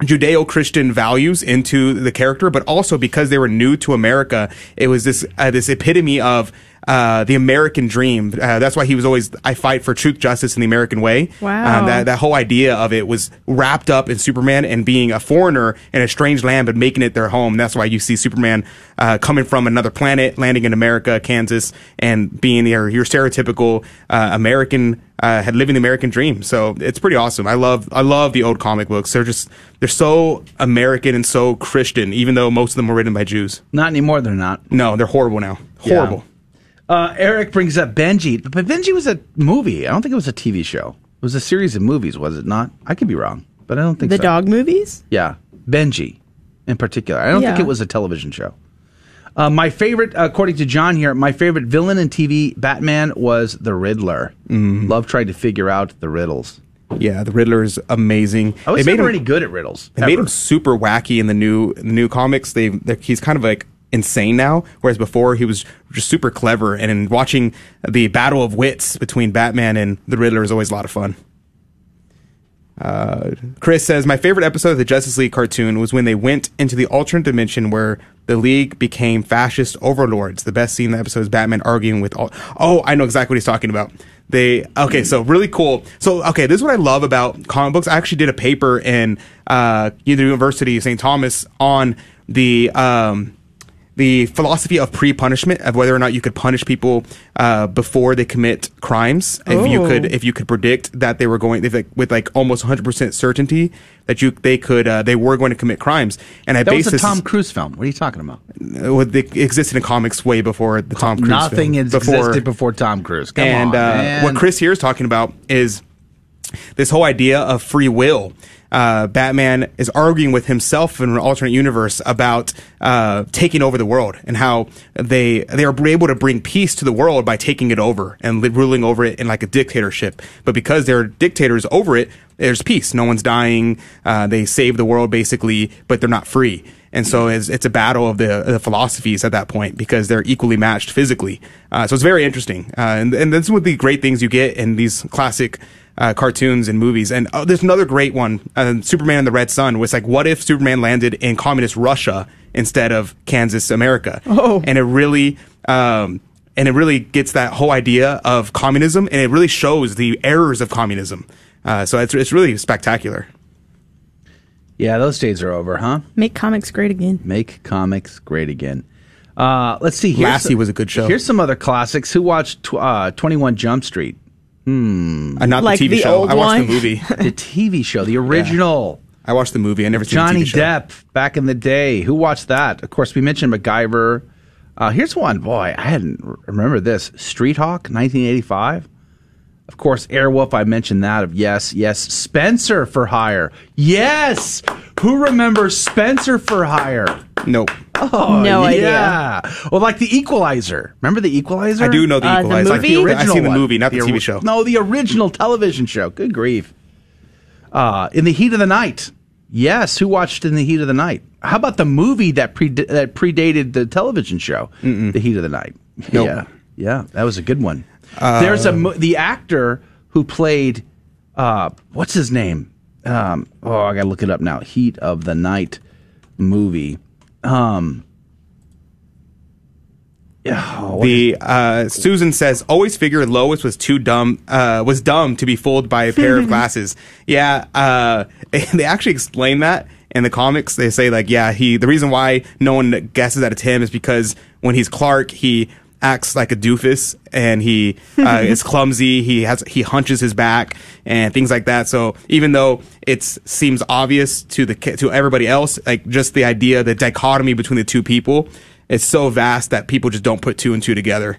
Judeo-Christian values into the character, but also because they were new to America, it was this uh, this epitome of uh, the American dream. Uh, that's why he was always I fight for truth, justice, and the American way. Wow. Uh, that that whole idea of it was wrapped up in Superman and being a foreigner in a strange land, but making it their home. That's why you see Superman uh, coming from another planet, landing in America, Kansas, and being your your stereotypical uh, American. Uh, had living the American dream, so it's pretty awesome. I love I love the old comic books. They're just they're so American and so Christian, even though most of them were written by Jews. Not anymore, they're not. No, they're horrible now. Yeah. Horrible. Uh, Eric brings up Benji, but Benji was a movie. I don't think it was a TV show. It was a series of movies, was it not? I could be wrong, but I don't think The so. dog movies? Yeah, Benji, in particular. I don't think it was a television show. Uh, my favorite, according to John here, my favorite villain in TV Batman was the Riddler. Love trying to figure out the riddles. Yeah, the Riddler is amazing. I was They made him- any good at riddles. They made him super wacky in the new the new comics. They he's kind of like insane now, whereas before he was just super clever. And in watching the battle of wits between Batman and the Riddler is always a lot of fun. Uh, Chris says my favorite episode of the Justice League cartoon was when they went into the alternate dimension where the League became fascist overlords. The best scene in the episode is Batman arguing with all. Oh, I know exactly what he's talking about. They okay, so really cool. So okay, this is what I love about comic books. I actually did a paper in uh, the University of St. Thomas on the um, the philosophy of pre-punishment of whether or not you could punish people uh, before they commit crimes. If you Oh. could, if you could predict that they were going, if like, with like almost 100 percent certainty that you they could uh, they were going to commit crimes. And I that was based a Tom Cruise film. What are you talking about? uh, what they existed in comics way before the Tom Cruise. Nothing film. existed before Tom Cruise. Come and on, uh, what Chris here is talking about is this whole idea of free will. Uh, Batman is arguing with himself in an alternate universe about uh, taking over the world and how they they are able to bring peace to the world by taking it over and li- ruling over it in like a dictatorship. But because they're dictators over it, there's peace. No one's dying. Uh, they save the world basically, but they're not free. And so it's, it's a battle of the, the philosophies at that point because they're equally matched physically. Uh, so it's very interesting. Uh, and, and that's one of the great things you get in these classic uh, cartoons and movies. And uh, there's another great one, uh, Superman and the Red Son, was like, what if Superman landed in communist Russia instead of Kansas America. Oh. and it really. Um, and it really gets that whole idea of communism, and it really shows the errors of communism. Uh, so it's it's really spectacular. Yeah, those days are over, huh? Make comics great again. Make comics great again. Uh, let's see. Here's Lassie some- was a good show. Here's some other classics. Who watched tw- uh, 21 Jump Street? Hmm. Uh, not the TV the show. old I watched the movie. the TV show, the original. I watched the movie. I never seen Johnny the TV show. Johnny Depp back in the day. Who watched that? Of course, we mentioned MacGyver. Uh, here's one. Boy, I hadn't r- remember this. Street Hawk, 1985. Of course, Airwolf. I mentioned that. Of yes, yes. Spencer for Hire. Yes. Who remembers Spencer for Hire? Nope. Oh, No idea. yeah. Well, like the Equalizer. Remember the Equalizer? I do know The Uh, the Equalizer. Like the movie? I've original seen the one. movie, not the TV ori- show. No, the original television show. Good grief. Uh, in the heat of the night. Yes, who watched In the Heat of the Night? How about the movie that pre- that predated the television show, The Heat of the Night? Nope. Yeah, yeah, that was a good one. Uh, There's a the actor who played uh, what's his name? Um, oh, I gotta look it up now. Heat of the Night movie. Um, oh, The uh, Susan says always figured Lois was too dumb uh, was dumb to be fooled by a pair of glasses. Yeah, uh, they actually explain that in the comics. They say like, yeah, he the reason why no one guesses that it's him is because when he's Clark, he acts like a doofus and he uh, is clumsy. He has he hunches his back and things like that. So even though it seems obvious to the to everybody else, like just the idea, the dichotomy between the two people. is so vast that people just don't put two and two together.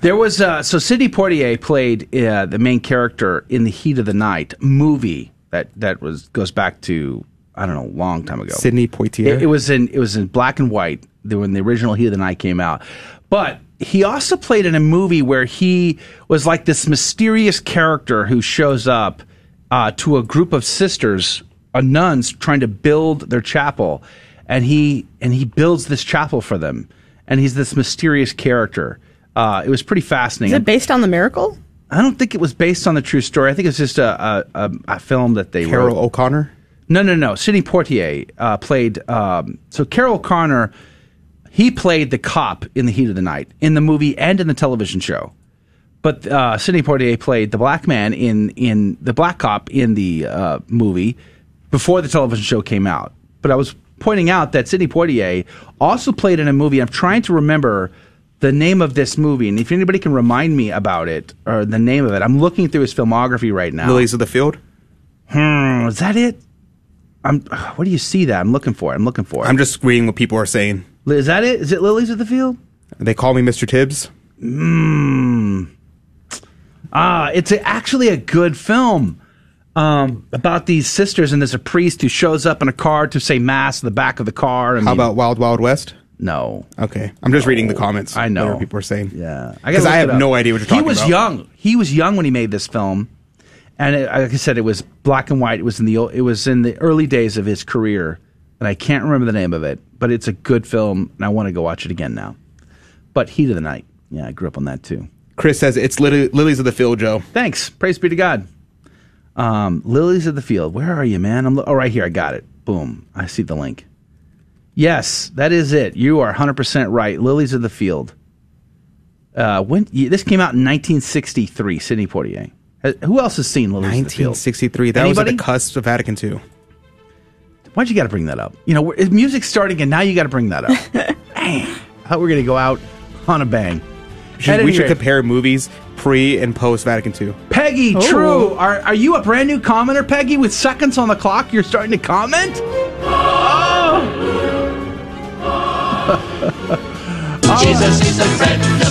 There was uh, so Sidney Poitier played uh, the main character in the Heat of the Night movie that that was goes back to I don't know a long time ago. Sidney Poitier. It, it was in it was in black and white when the original Heat of the Night came out, but he also played in a movie where he was like this mysterious character who shows up uh, to a group of sisters, uh, nuns, trying to build their chapel, and he and he builds this chapel for them, and he's this mysterious character. Uh, it was pretty fascinating. Is it based on the miracle? I don't think it was based on the true story. I think it's just a a, a, a film that they Carroll wrote. O'Connor. No, no, no. Sidney Poitier uh, played. Um, so Carroll O'Connor, he played the cop in the heat of the night in the movie and in the television show. But uh, Sidney Poitier played the black man in in the black cop in the uh, movie before the television show came out. But I was pointing out that Sidney Poitier also played in a movie. I'm trying to remember the name of this movie, and if anybody can remind me about it or the name of it, I'm looking through his filmography right now. Lilies of the Field. Hmm, is that it? I'm. What do you see that? I'm looking for it. I'm looking for it. I'm just reading what people are saying. Is that it? Is it Lilies of the Field? They call me Mr. Tibbs. Hmm. Ah, it's a, actually a good film um, about these sisters, and there's a priest who shows up in a car to say mass in the back of the car. I How mean- about Wild Wild West? No. Okay, I'm just reading the comments. I know. whatever people are saying. Yeah, because I have no idea what you're talking about. He was about. young. He was young when he made this film, and it, like I said, it was black and white. It was in the it was in the early days of his career, and I can't remember the name of it, but it's a good film, and I want to go watch it again now. But Heat of the Night, yeah, I grew up on that too. Chris says it's Lily, Lilies of the Field, Joe. Thanks, praise be to God. Um, Lilies of the Field, where are you, man? I'm oh right here. I got it. Boom, I see the link. Yes, that is it. You are 100% right. Lilies of the Field. Uh, when this came out in 1963, Sidney Poitier. Uh, Who else has seen Lilies of the Field? 1963. That was at Anybody? the cusp of Vatican II. Why'd you got to bring that up? You know, we're- music's starting, and now you got to bring that up. Dang, I thought we were going to go out on a bang. We should, we should rate, compare movies pre and post Vatican II. Peggy, Oh. true. Are, are you a brand new commenter, Peggy? With seconds on the clock, you're starting to comment? Oh. Jesus is a friend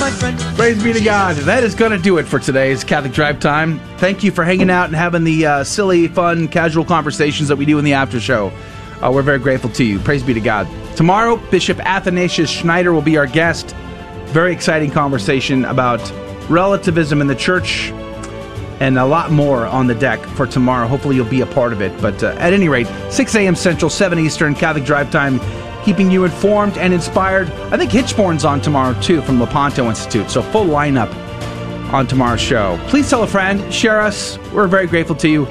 my friend. Praise be to God. That is going to do it for today's Catholic Drive Time. Thank you for hanging out and having the uh, silly, fun, casual conversations that we do in the after show. Uh, we're very grateful to you. Praise be to God. Tomorrow, Bishop Athanasius Schneider will be our guest. Very exciting conversation about relativism in the church and a lot more on the deck for tomorrow. Hopefully, you'll be a part of it. But uh, at any rate, 6 a.m. Central, 7 Eastern, Catholic Drive Time, keeping you informed and inspired. I think Hichborn's on tomorrow, too, from Lepanto Institute. So, full lineup on tomorrow's show. Please tell a friend, share us. We're very grateful to you.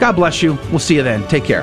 God bless you. We'll see you then. Take care.